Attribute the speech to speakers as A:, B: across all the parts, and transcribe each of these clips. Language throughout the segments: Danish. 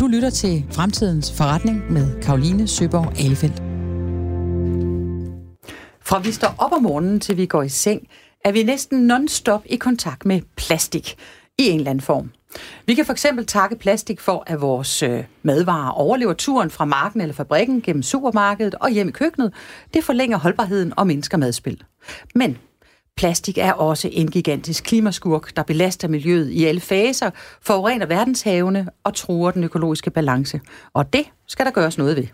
A: Du lytter til Fremtidens Forretning med Karoline Søborg Alefeldt. Fra vi står op om morgenen til vi går i seng, er vi næsten non-stop i kontakt med plastik i en eller anden form. Vi kan for eksempel takke plastik for, at vores øh, madvarer overlever turen fra marken eller fabrikken gennem supermarkedet og hjem i køkkenet. Det forlænger holdbarheden og mindsker madspil. Men Plastik er også en gigantisk klimaskurk, der belaster miljøet i alle faser, forurener verdenshavene og truer den økologiske balance. Og det skal der gøres noget ved.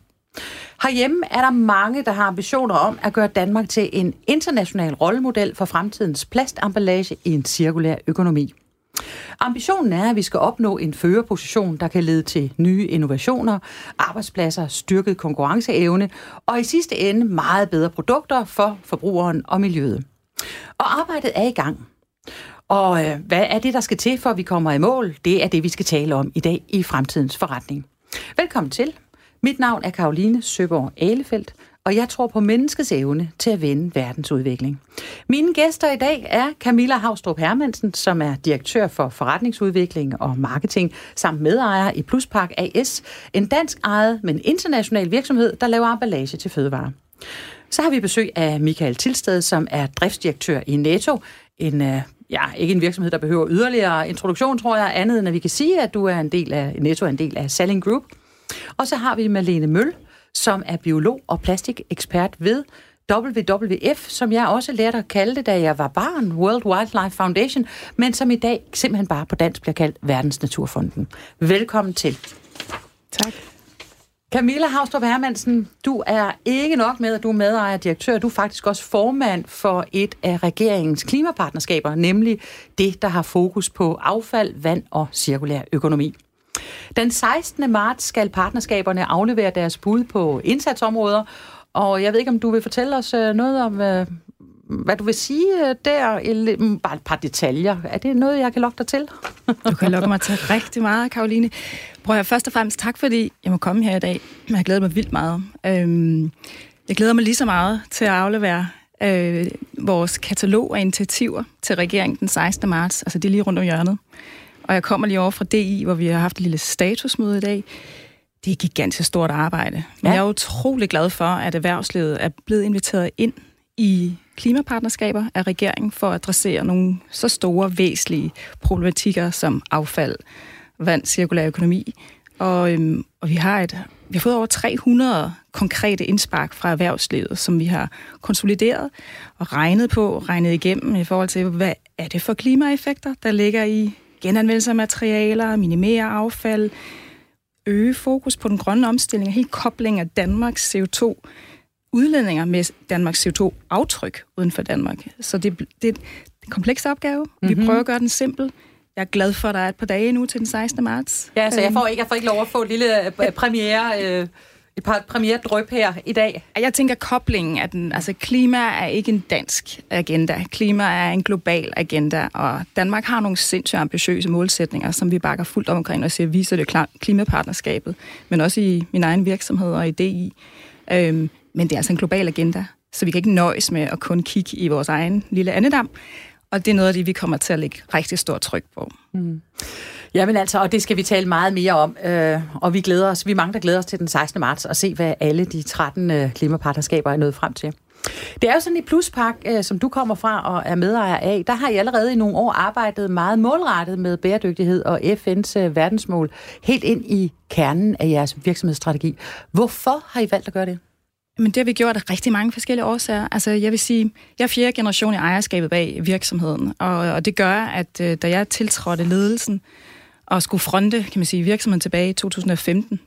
A: Herhjemme er der mange, der har ambitioner om at gøre Danmark til en international rollemodel for fremtidens plastemballage i en cirkulær økonomi. Ambitionen er, at vi skal opnå en førerposition, der kan lede til nye innovationer, arbejdspladser, styrket konkurrenceevne og i sidste ende meget bedre produkter for forbrugeren og miljøet. Og arbejdet er i gang. Og øh, hvad er det, der skal til, for at vi kommer i mål? Det er det, vi skal tale om i dag i Fremtidens Forretning. Velkommen til. Mit navn er Karoline Søborg Alefeldt, og jeg tror på menneskets evne til at vende verdens udvikling. Mine gæster i dag er Camilla Havstrup Hermansen, som er direktør for forretningsudvikling og marketing, samt medejer i Pluspark AS, en dansk ejet, men international virksomhed, der laver emballage til fødevarer. Så har vi besøg af Michael Tilsted, som er driftsdirektør i NATO. en øh, ja, ikke en virksomhed, der behøver yderligere introduktion, tror jeg, andet end at vi kan sige, at du er en del af, NATO er en del af Selling Group. Og så har vi Malene Møl, som er biolog og plastikekspert ved WWF, som jeg også lærte at kalde det, da jeg var barn, World Wildlife Foundation, men som i dag simpelthen bare på dansk bliver kaldt Verdens Naturfonden. Velkommen til.
B: Tak.
A: Camilla Havstrup Hermansen, du er ikke nok med, at du er medejer og direktør. Du er faktisk også formand for et af regeringens klimapartnerskaber, nemlig det, der har fokus på affald, vand og cirkulær økonomi. Den 16. marts skal partnerskaberne aflevere deres bud på indsatsområder, og jeg ved ikke, om du vil fortælle os øh, noget om, øh, hvad du vil sige øh, der, mm, bare et par detaljer. Er det noget, jeg kan lokke dig til?
B: du kan lokke mig til rigtig meget, Karoline. Prøv at først og fremmest tak, fordi jeg må komme her i dag. Jeg har glædet mig vildt meget. Øhm, jeg glæder mig lige så meget til at aflevere øh, vores katalog af initiativer til regeringen den 16. marts. Altså det er lige rundt om hjørnet. Og jeg kommer lige over fra DI, hvor vi har haft et lille statusmøde i dag. Det er et gigantisk stort arbejde. Men ja. jeg er utrolig glad for, at erhvervslivet er blevet inviteret ind i klimapartnerskaber af regeringen for at adressere nogle så store, væsentlige problematikker som affald, vand, cirkulær økonomi. Og, øhm, og vi har et vi har fået over 300 konkrete indspark fra erhvervslivet, som vi har konsolideret og regnet på, regnet igennem i forhold til, hvad er det for klimaeffekter, der ligger i genanvendelse af materialer, minimere affald, øge fokus på den grønne omstilling og helt kobling af Danmarks CO2 udledninger med Danmarks CO2-aftryk uden for Danmark. Så det, det er en kompleks opgave. Mm-hmm. Vi mhm. prøver at gøre den simpel. Jeg er glad for, at der er et par dage nu til den 16. marts.
A: Ja, så jeg får ikke, jeg får ikke lov at få et lille øh, premiere... Øh et par premiere drøb her i dag.
B: Jeg tænker, koblingen af den, altså klima er ikke en dansk agenda. Klima er en global agenda, og Danmark har nogle sindssygt ambitiøse målsætninger, som vi bakker fuldt om omkring, og siger, viser det klart klimapartnerskabet, men også i min egen virksomhed og i DI. Øhm, men det er altså en global agenda, så vi kan ikke nøjes med at kun kigge i vores egen lille andedam. Og det er noget af det, vi kommer til at lægge rigtig stort tryk på. Mm.
A: Jamen altså, og det skal vi tale meget mere om. Øh, og vi glæder os, vi er mange, der glæder os til den 16. marts og se, hvad alle de 13 øh, klimapartnerskaber er nået frem til. Det er jo sådan i Pluspark, øh, som du kommer fra og er medejer af, der har I allerede i nogle år arbejdet meget målrettet med bæredygtighed og FN's øh, verdensmål helt ind i kernen af jeres virksomhedsstrategi. Hvorfor har I valgt at gøre det?
B: Men det har vi gjort af rigtig mange forskellige årsager. Altså, jeg vil sige, jeg er fjerde generation i ejerskabet bag virksomheden, og, og det gør, at øh, da jeg tiltrådte ledelsen og skulle fronte, kan man sige, virksomheden tilbage i 2015,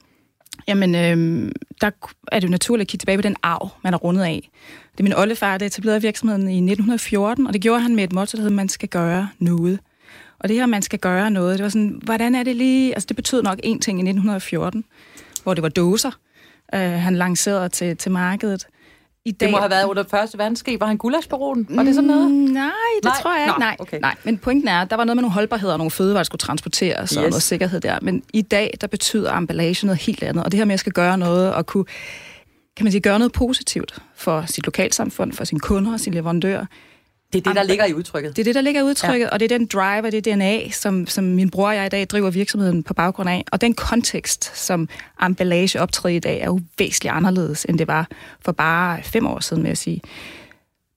B: jamen, øh, der er det jo naturligt at kigge tilbage på den arv, man har rundet af. Det er min oldefar, der etablerede virksomheden i 1914, og det gjorde han med et motto, der hedder, man skal gøre noget. Og det her, man skal gøre noget, det var sådan, hvordan er det lige... Altså, det betød nok én ting i 1914, hvor det var dåser, øh, han lancerede til, til markedet.
A: I dag, det må have været under første verdenskrig. Var han gulasbaronen? Var det sådan noget? Mm,
B: nej, det nej. tror jeg ikke. Nej, okay. nej, men pointen er, at der var noget med nogle holdbarheder og nogle fødevarer, der skulle transporteres yes. og noget sikkerhed der. Men i dag, der betyder emballage noget helt andet. Og det her med, at jeg skal gøre noget og kunne kan man sige, gøre noget positivt for sit lokalsamfund, for sine kunder og sine leverandører,
A: Det er det, der ligger i udtrykket.
B: Det er det, der ligger i udtrykket, ja. og det er den drive og det er DNA, som, som min bror og jeg i dag driver virksomheden på baggrund af. Og den kontekst, som emballage optræder i dag, er jo væsentligt anderledes, end det var for bare fem år siden, vil jeg sige.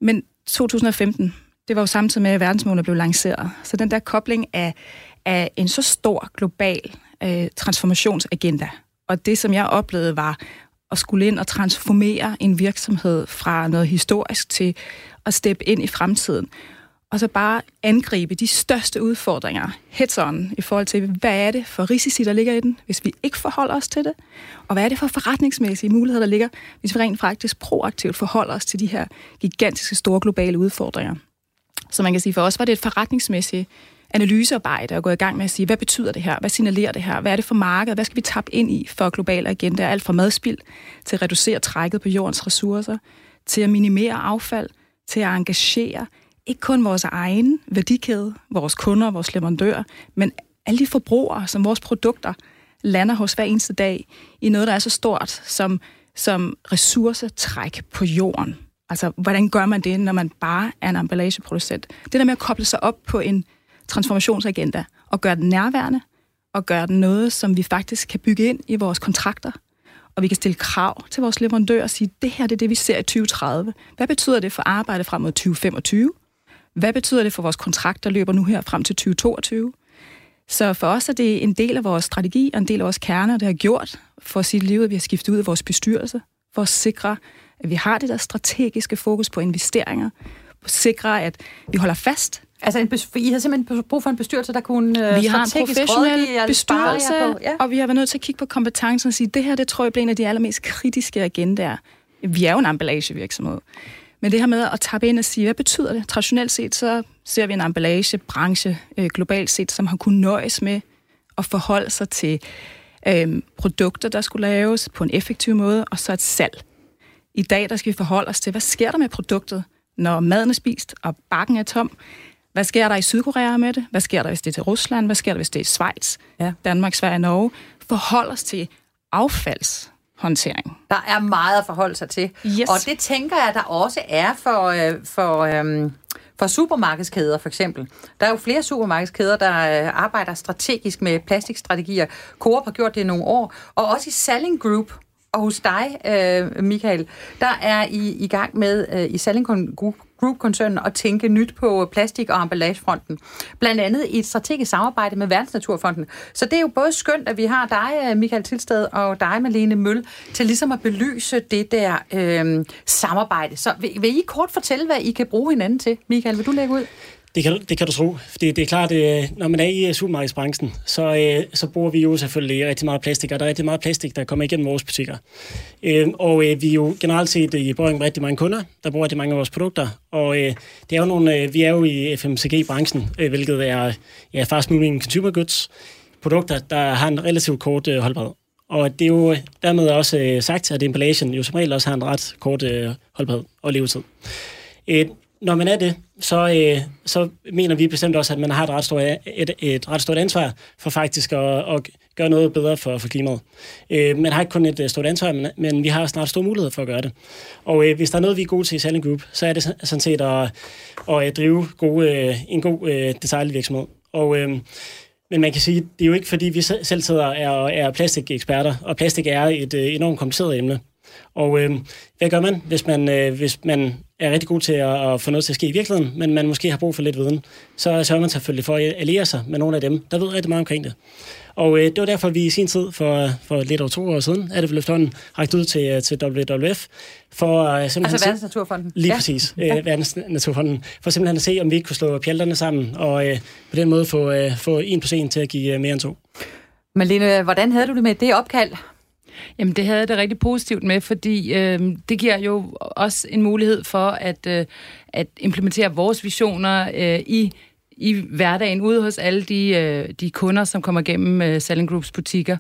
B: Men 2015, det var jo samtidig med, at verdensmålene blev lanceret. Så den der kobling af, af en så stor global øh, transformationsagenda, og det, som jeg oplevede, var at skulle ind og transformere en virksomhed fra noget historisk til at steppe ind i fremtiden. Og så bare angribe de største udfordringer, heads on, i forhold til, hvad er det for risici, der ligger i den, hvis vi ikke forholder os til det? Og hvad er det for forretningsmæssige muligheder, der ligger, hvis vi rent faktisk proaktivt forholder os til de her gigantiske, store globale udfordringer? Så man kan sige, for os var det et forretningsmæssigt analysearbejde og gå i gang med at sige, hvad betyder det her? Hvad signalerer det her? Hvad er det for marked? Hvad skal vi tappe ind i for globale agenda? Alt fra madspild til at reducere trækket på jordens ressourcer, til at minimere affald, til at engagere ikke kun vores egen værdikæde, vores kunder, vores leverandører, men alle de forbrugere, som vores produkter lander hos hver eneste dag, i noget, der er så stort som, som ressourcetræk på jorden. Altså, hvordan gør man det, når man bare er en emballageproducent? Det der med at koble sig op på en transformationsagenda og gøre den nærværende, og gøre den noget, som vi faktisk kan bygge ind i vores kontrakter, og vi kan stille krav til vores leverandører og sige, det her det er det, vi ser i 2030. Hvad betyder det for arbejde frem mod 2025? Hvad betyder det for vores kontrakt, der løber nu her frem til 2022? Så for os er det en del af vores strategi og en del af vores kerne, og det har gjort for sit liv, at vi har skiftet ud af vores bestyrelse, for at sikre, at vi har det der strategiske fokus på investeringer, for at sikre, at vi holder fast
A: Altså, en, I har simpelthen brug for en bestyrelse, der kunne
B: øh, Vi har en professionel bestyrelse, på, ja. og vi har været nødt til at kigge på kompetencen og sige, det her, det tror jeg bliver en af de allermest kritiske agendaer. Vi er jo en emballagevirksomhed. Men det her med at tappe ind og sige, hvad betyder det? Traditionelt set, så ser vi en emballagebranche øh, globalt set, som har kunnet nøjes med at forholde sig til øh, produkter, der skulle laves på en effektiv måde, og så et salg. I dag, der skal vi forholde os til, hvad sker der med produktet, når maden er spist og bakken er tom? Hvad sker der i Sydkorea med det? Hvad sker der, hvis det er til Rusland? Hvad sker der, hvis det er i Schweiz, ja. Danmark, Sverige, Norge? Forhold os til affalds håndtering.
A: Der er meget at forholde sig til. Yes. Og det tænker jeg, der også er for, øh, for, øhm, for supermarkedskæder for eksempel. Der er jo flere supermarkedskæder, der øh, arbejder strategisk med plastikstrategier. Coop har gjort det i nogle år. Og også i Selling Group, og hos dig, øh, Michael, der er I i gang med øh, i Selling Group Group-koncernen at tænke nyt på plastik- og emballagefronten. Blandt andet i et strategisk samarbejde med Verdensnaturfonden. Så det er jo både skønt, at vi har dig, øh, Michael Tilsted, og dig, Malene Møl, til ligesom at belyse det der øh, samarbejde. Så vil, vil I kort fortælle, hvad I kan bruge hinanden til? Michael, vil du lægge ud?
C: Det kan, det kan du tro. Det, det er klart, at når man er i øh, supermarkedsbranchen, så, øh, så bruger vi jo selvfølgelig rigtig meget plastik, og der er rigtig meget plastik, der kommer igennem vores butikker. Øhm, og vi er jo generelt set i berøring rigtig mange kunder, der bruger rigtig mange af vores produkter, og det er jo nogle, vi er jo i FMCG-branchen, hvilket er ja, fast moving consumer goods, produkter, der har en relativt kort holdbarhed. Og det er jo dermed også sagt, at emballagen jo som regel også har en ret kort holdbarhed og levetid når man er det, så, øh, så mener vi bestemt også, at man har et ret stort, et, et ret stort ansvar for faktisk at, at gøre noget bedre for, for klimaet. Øh, man har ikke kun et øh, stort ansvar, men, men vi har snart store muligheder for at gøre det. Og øh, hvis der er noget, vi er gode til i Salling Group, så er det sådan set at, at øh, drive gode, øh, en god øh, detaljvirksomhed. Og øh, men man kan sige, det er jo ikke fordi, vi selv sidder og er, er plastikeksperter, og plastik er et øh, enormt kompliceret emne. Og øh, hvad gør man, hvis man, øh, hvis man er rigtig god til at, at få noget til at ske i virkeligheden, men man måske har brug for lidt viden? Så sørger man selvfølgelig for at alliere sig med nogle af dem, der ved rigtig meget omkring det. Og øh, det var derfor, vi i sin tid, for, for lidt over to år siden, er det vel efterhånden, rækket ud til, øh, til WWF. For,
A: uh, simpelthen altså Verdensnaturfonden?
C: Lige ja. præcis, øh, ja. Verdensnaturfonden. For simpelthen at se, om vi ikke kunne slå pjalterne sammen, og øh, på den måde få, øh, få en plus en til at give øh, mere end to.
A: Malene, hvordan havde du det med det opkald?
D: Jamen, det havde jeg det rigtig positivt med, fordi øh, det giver jo også en mulighed for at, øh, at implementere vores visioner øh, i i hverdagen ude hos alle de, øh, de kunder, som kommer gennem øh, Selling Groups butikker.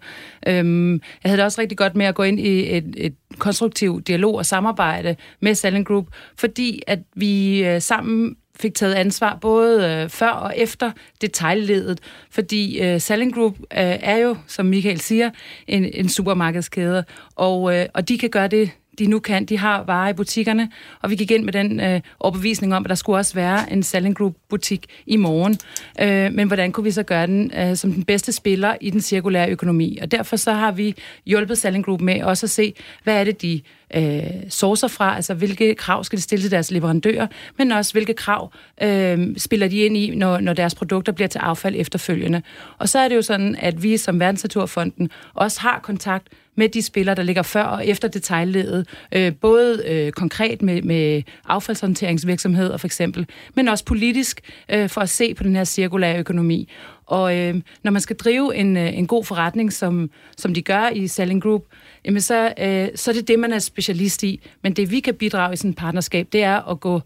D: Øhm, jeg havde det også rigtig godt med at gå ind i et, et konstruktivt dialog og samarbejde med Selling Group, fordi at vi øh, sammen fik taget ansvar både øh, før og efter detaljledet, fordi øh, Selling Group øh, er jo, som Michael siger, en, en supermarkedskæde, og, øh, og de kan gøre det, de nu kan. De har varer i butikkerne, og vi gik ind med den øh, overbevisning om, at der skulle også være en Selling Group-butik i morgen. Øh, men hvordan kunne vi så gøre den øh, som den bedste spiller i den cirkulære økonomi? Og derfor så har vi hjulpet Selling Group med også at se, hvad er det, de øh, sourcer fra, altså hvilke krav skal de stille til deres leverandører, men også hvilke krav øh, spiller de ind i, når, når deres produkter bliver til affald efterfølgende. Og så er det jo sådan, at vi som Verdensnaturfonden også har kontakt med de spillere, der ligger før og efter detaljledet, øh, både øh, konkret med, med affaldshåndteringsvirksomheder for eksempel, men også politisk øh, for at se på den her cirkulære økonomi. Og øh, når man skal drive en, øh, en god forretning, som, som de gør i Selling Group, jamen så, øh, så er det det, man er specialist i. Men det, vi kan bidrage i sådan et partnerskab, det er at gå,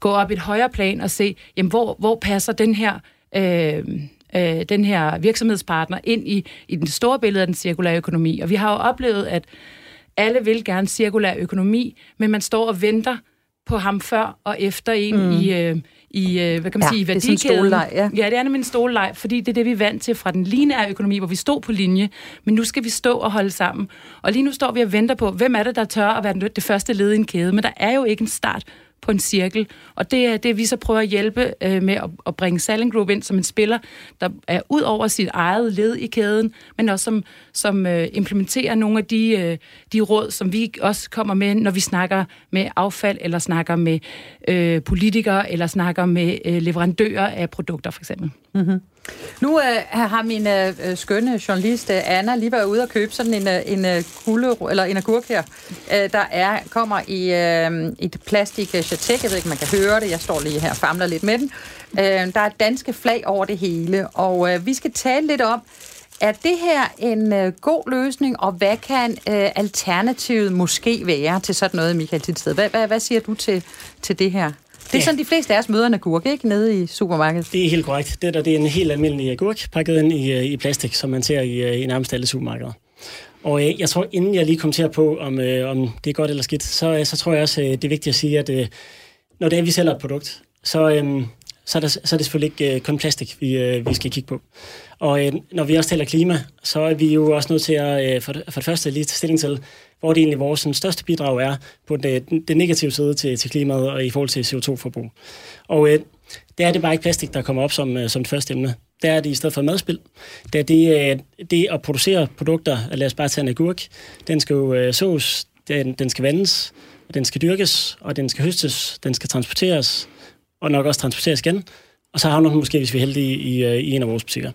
D: gå op i et højere plan og se, jamen, hvor, hvor passer den her... Øh, øh, den her virksomhedspartner ind i, i den store billede af den cirkulære økonomi. Og vi har jo oplevet, at alle vil gerne cirkulær økonomi, men man står og venter på ham før og efter en mm. i, øh, i øh, hvad kan man ja, sige, værdikæden.
A: Det er sådan en
D: ja. ja, det er nemlig en stoleleg, fordi det er det, vi er vant til fra den lineære økonomi, hvor vi stod på linje, men nu skal vi stå og holde sammen. Og lige nu står vi og venter på, hvem er det, der tør at være det første led i en kæde, men der er jo ikke en start på en cirkel. Og det er det, vi så prøver at hjælpe øh, med at, at bringe Selling Group ind som en spiller, der er ud over sit eget led i kæden, men også som, som øh, implementerer nogle af de, øh, de råd, som vi også kommer med, når vi snakker med affald, eller snakker med øh, politikere, eller snakker med øh, leverandører af produkter, for eksempel.
A: Mm-hmm. Nu øh, har min øh, øh, skønne journalist øh, Anna lige været ude og købe sådan en, øh, en øh, kulde, eller en agurk her, øh, der er, kommer i øh, et plastik øh, chatek. Jeg ved ikke, man kan høre det. Jeg står lige her og famler lidt med den. Øh, der er danske flag over det hele, og øh, vi skal tale lidt om, er det her en øh, god løsning, og hvad kan øh, alternativet måske være til sådan noget, Michael Tidsted? Hvad, hvad, hvad siger du til, til det her? Det er ja. sådan, de fleste af os møder en agurk, ikke? Nede i supermarkedet.
C: Det er helt korrekt. Det, der, det er en helt almindelig agurk, pakket ind i, øh, i plastik, som man ser i, øh, i nærmest alle supermarkeder. Og øh, jeg tror, inden jeg lige kommenterer på, om, øh, om det er godt eller skidt, så, så tror jeg også, det er vigtigt at sige, at øh, når det er, vi sælger et produkt, så, øh, så, er, der, så er det selvfølgelig ikke øh, kun plastik, vi, øh, vi skal kigge på. Og øh, når vi også taler klima, så er vi jo også nødt til at øh, for, for det første lige tage stilling til, hvor det egentlig vores sådan, største bidrag er på det, øh, det negative side til, til klimaet og i forhold til CO2-forbrug. Og øh, det er det bare ikke plastik, der kommer op som, øh, som det første emne. Det er det i stedet for madspil. Det er det, øh, det at producere produkter, lad os bare tage en agurk, den skal jo øh, sås, den, den skal vandes, den skal dyrkes, og den skal høstes, den skal transporteres, og nok også transporteres igen. Og så havner den måske, hvis vi er heldige, i, i, i en af vores butikker.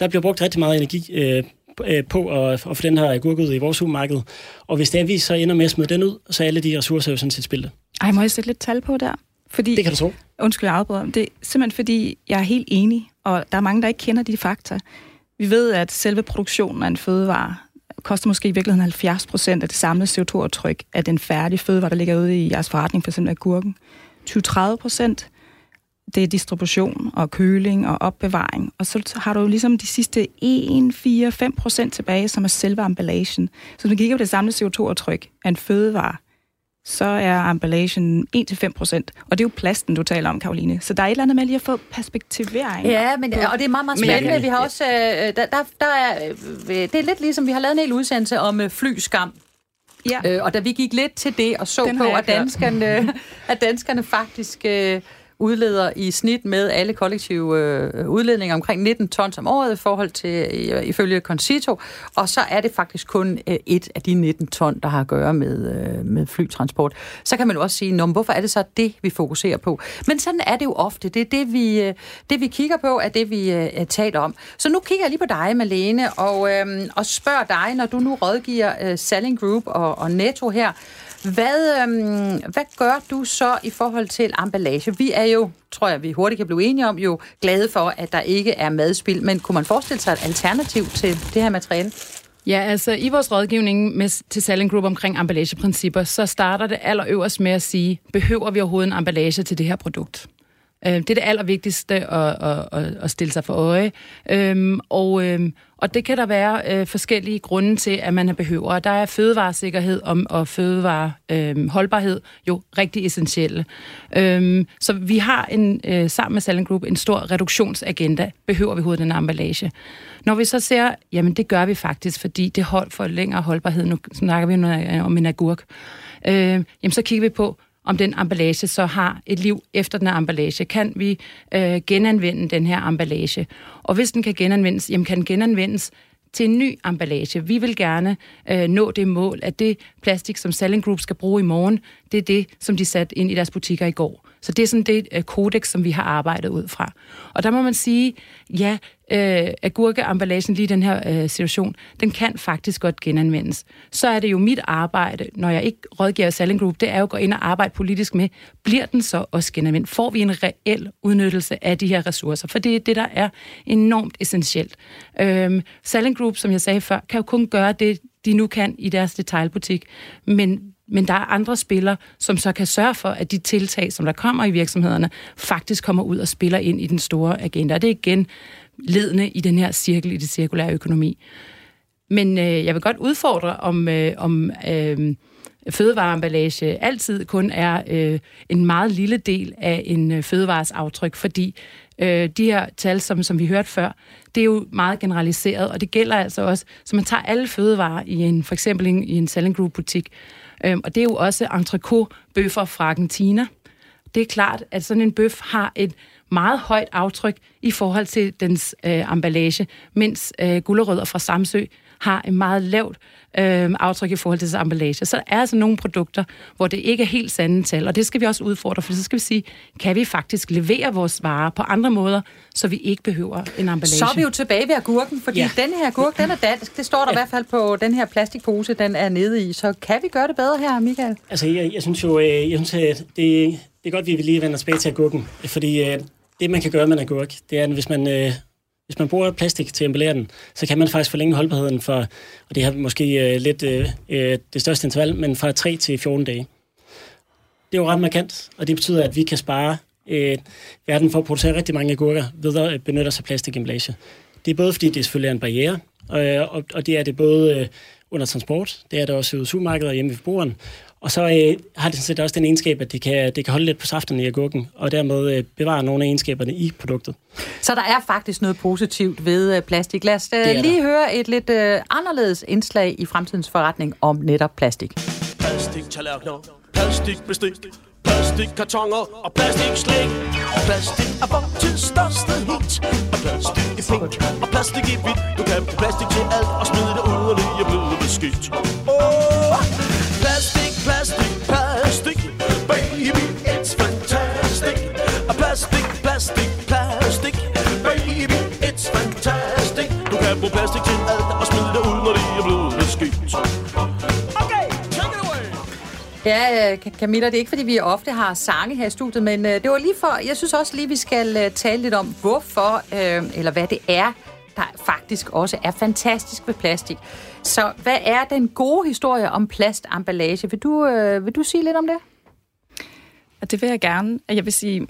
C: Der bliver brugt rigtig meget energi øh, øh, på at, at få den her agurk ud i vores supermarked. Og hvis det er, vi så ender med at smide den ud, så er alle de ressourcer jo sådan set spillet.
B: Ej, må jeg sætte lidt tal på der?
C: Fordi, det kan du tro.
B: Undskyld, jeg afbryder. Det er simpelthen fordi, jeg er helt enig, og der er mange, der ikke kender de fakta. Vi ved, at selve produktionen af en fødevare koster måske i virkeligheden 70 procent af det samlede CO2-aftryk af den færdige fødevare, der ligger ude i jeres forretning, for eksempel agurken. 20-30 procent det er distribution og køling og opbevaring. Og så har du ligesom de sidste 1, 4, 5 procent tilbage, som er selve emballagen. Så hvis man kigger på det samlede CO2-aftryk af en fødevare, så er emballagen 1-5 procent. Og det er jo plasten, du taler om, Karoline. Så der er et eller andet med lige at få perspektivering.
A: Ja, men, og det er meget, meget spændende. Men, vi har også, øh, der, der, der er, øh, det er lidt ligesom, vi har lavet en hel udsendelse om øh, flyskam. Ja. Øh, og da vi gik lidt til det og så Den på, at danskerne, at danskerne faktisk... Øh, udleder i snit med alle kollektive øh, udledninger omkring 19 tons om året i forhold til øh, ifølge Concito, og så er det faktisk kun øh, et af de 19 ton, der har at gøre med, øh, med flytransport. Så kan man jo også sige, Nå, hvorfor er det så det, vi fokuserer på? Men sådan er det jo ofte. Det er det, vi, øh, det, vi kigger på, er det, vi øh, taler om. Så nu kigger jeg lige på dig, Malene, og, øh, og spørger dig, når du nu rådgiver øh, Selling Group og, og Netto her, hvad, øhm, hvad gør du så i forhold til emballage? Vi er jo, tror jeg, vi hurtigt kan blive enige om, jo glade for, at der ikke er madspil. Men kunne man forestille sig et alternativ til det her materiale?
D: Ja, altså i vores rådgivning med, til Selling Group omkring emballageprincipper, så starter det allerøverst med at sige, behøver vi overhovedet en emballage til det her produkt? Øh, det er det allervigtigste at, at, at, at stille sig for øje. Øhm, og, øhm, og det kan der være øh, forskellige grunde til, at man behøver. Der er fødevaresikkerhed og, og fødevareholdbarhed øhm, jo rigtig essentielle. Øhm, så vi har en, øh, sammen med Salling Group en stor reduktionsagenda. Behøver vi hovedet den emballage? Når vi så ser, jamen det gør vi faktisk, fordi det hold for længere holdbarhed, nu snakker vi om en agurk, øh, jamen så kigger vi på, om den emballage så har et liv efter den her emballage. Kan vi øh, genanvende den her emballage? Og hvis den kan genanvendes, jamen kan den genanvendes til en ny emballage. Vi vil gerne øh, nå det mål, at det plastik, som Selling Group skal bruge i morgen, det er det, som de satte ind i deres butikker i går. Så det er sådan det uh, kodex, som vi har arbejdet ud fra. Og der må man sige, ja, øh, agurkeemballagen lige i den her øh, situation, den kan faktisk godt genanvendes. Så er det jo mit arbejde, når jeg ikke rådgiver Selling Group, det er jo at gå ind og arbejde politisk med, bliver den så også genanvendt? Får vi en reel udnyttelse af de her ressourcer? For det er det, der er enormt essentielt. Øh, Selling Group, som jeg sagde før, kan jo kun gøre det, de nu kan i deres detailbutik, men men der er andre spillere, som så kan sørge for, at de tiltag, som der kommer i virksomhederne, faktisk kommer ud og spiller ind i den store agenda. Og det er igen ledende i den her cirkel i det cirkulære økonomi. Men øh, jeg vil godt udfordre, om, øh, om øh, fødevareemballage altid kun er øh, en meget lille del af en øh, fødevares aftryk, fordi øh, de her tal, som, som vi hørte før, det er jo meget generaliseret, og det gælder altså også, så man tager alle fødevarer i en, for eksempel i en selling group butik, øh, og det er jo også entrecôte bøffer fra Argentina. Det er klart, at sådan en bøf har et meget højt aftryk i forhold til dens øh, emballage, mens øh, gulerødder fra Samsø har et meget lavt øh, aftryk i forhold til emballage. Så der er altså nogle produkter, hvor det ikke er helt sande tal, og det skal vi også udfordre, for så skal vi sige, kan vi faktisk levere vores varer på andre måder, så vi ikke behøver en emballage.
A: Så er vi jo tilbage ved agurken, fordi ja. den her agurk, den er dansk. Det står der ja. i hvert fald på den her plastikpose, den er nede i. Så kan vi gøre det bedre her, Michael?
C: Altså, jeg, jeg synes jo, øh, jeg synes, at det, det er godt, at vi vil lige vende tilbage til agurken, fordi øh, det, man kan gøre med en agurk, det er, at hvis man, øh, hvis man bruger plastik til at emballere den, så kan man faktisk forlænge holdbarheden for, og det er måske øh, lidt øh, øh, det største interval, men fra 3 til 14 dage. Det er jo ret markant, og det betyder, at vi kan spare øh, verden for at producere rigtig mange agurker ved at øh, benytte os af plastikemballage. Det er både fordi, det selvfølgelig er en barriere, og, og, og det er det både øh, under transport, det er det også i supermarkedet og hjemme ved forbrugeren, og så øh, har det sådan set også den egenskab, at det kan, det kan holde lidt på safterne i agurken, og dermed øh, bevare nogle af egenskaberne i produktet.
A: Så der er faktisk noget positivt ved øh, plastik. Lad os øh, lige der. høre et lidt øh, anderledes indslag i fremtidens forretning om netop plastik. Plastiktallerkener, plastikbestik, plastikkartoner og plastikslæg. Plastik er vor tids største hit. Og plastik i pink og plastik i hvidt. Du kan plastik til alt og smide det ud, og det er blevet beskidt. Oh! Ja, øh, Camilla, det er ikke, fordi vi ofte har sange her i studiet, men øh, det var lige for, jeg synes også lige, vi skal øh, tale lidt om, hvorfor, eller hvad det er, der faktisk også er fantastisk ved plastik. Så hvad er den gode historie om plastemballage? Vil du, øh, vil du sige lidt om det?
B: Det vil jeg gerne. Jeg vil sige,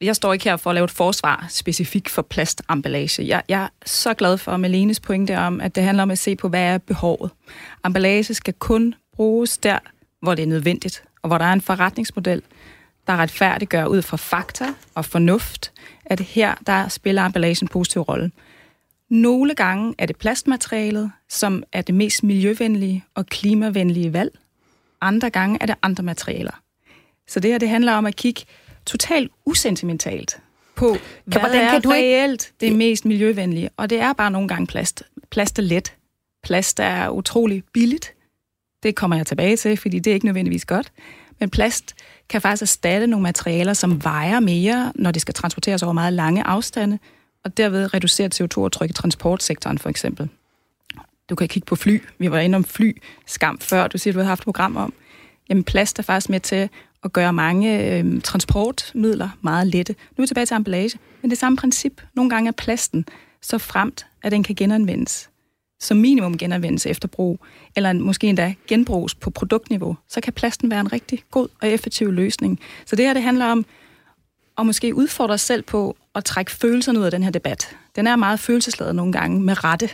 B: jeg står ikke her for at lave et forsvar specifikt for plastemballage. Jeg, jeg er så glad for Malenes pointe om, at det handler om at se på, hvad er behovet. Emballage skal kun bruges der, hvor det er nødvendigt, og hvor der er en forretningsmodel, der retfærdiggør ud fra fakta og fornuft, at her der spiller emballagen en positiv rolle. Nogle gange er det plastmaterialet, som er det mest miljøvenlige og klimavenlige valg. Andre gange er det andre materialer. Så det her det handler om at kigge totalt usentimentalt på, kan, hvad hvordan er kan du reelt ikke... det mest miljøvenlige. Og det er bare nogle gange plast. Plast er let. Plast er utrolig billigt. Det kommer jeg tilbage til, fordi det er ikke nødvendigvis godt. Men plast kan faktisk erstatte nogle materialer, som vejer mere, når det skal transporteres over meget lange afstande, og derved reducere CO2-aftryk i transportsektoren for eksempel. Du kan kigge på fly. Vi var inde om fly skam før. Du siger, du har haft et program om. Jamen plast er faktisk med til at gøre mange øh, transportmidler meget lette. Nu er vi tilbage til emballage. Men det samme princip. Nogle gange er plasten så fremt, at den kan genanvendes. Som minimum genanvendes efter brug, eller måske endda genbruges på produktniveau, så kan plasten være en rigtig god og effektiv løsning. Så det her, det handler om at måske udfordre os selv på at trække følelserne ud af den her debat. Den er meget følelsesladet nogle gange, med rette.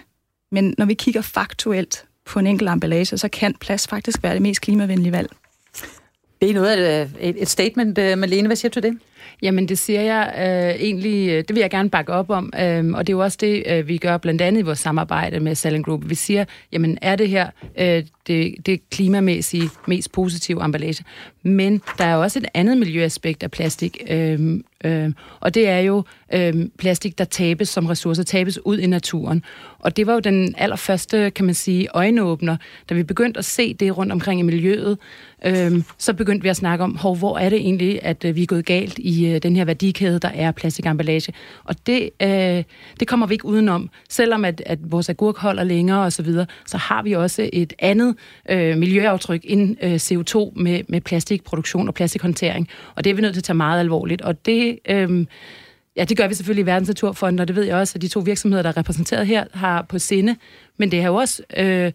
B: Men når vi kigger faktuelt på en enkelt emballage, så kan plast faktisk være det mest klimavenlige valg.
A: Det er noget af et, et statement, øh, Malene. Hvad siger du til det?
D: Jamen, det siger jeg øh, egentlig, øh, det vil jeg gerne bakke op om, øh, og det er jo også det, øh, vi gør blandt andet i vores samarbejde med Selling Group. Vi siger, jamen, er det her øh, det, det klimamæssige mest positive emballage? Men der er også et andet miljøaspekt af plastik, øh, øh, og det er jo øh, plastik, der tabes som ressourcer, tabes ud i naturen. Og det var jo den allerførste, kan man sige, øjenåbner, da vi begyndte at se det rundt omkring i miljøet, øh, så begyndte vi at snakke om, hvor er det egentlig, at øh, vi er gået galt i i øh, den her værdikæde, der er plastikemballage. Og det, øh, det kommer vi ikke udenom. Selvom at, at vores agurk holder længere osv., så, videre, så har vi også et andet øh, miljøaftryk end øh, CO2 med, med plastikproduktion og plastikhåndtering. Og det er vi nødt til at tage meget alvorligt. Og det... Øh, Ja, det gør vi selvfølgelig i Verdens Naturfond, og det ved jeg også, at de to virksomheder, der er repræsenteret her, har på sinde. Men det er jo også øh,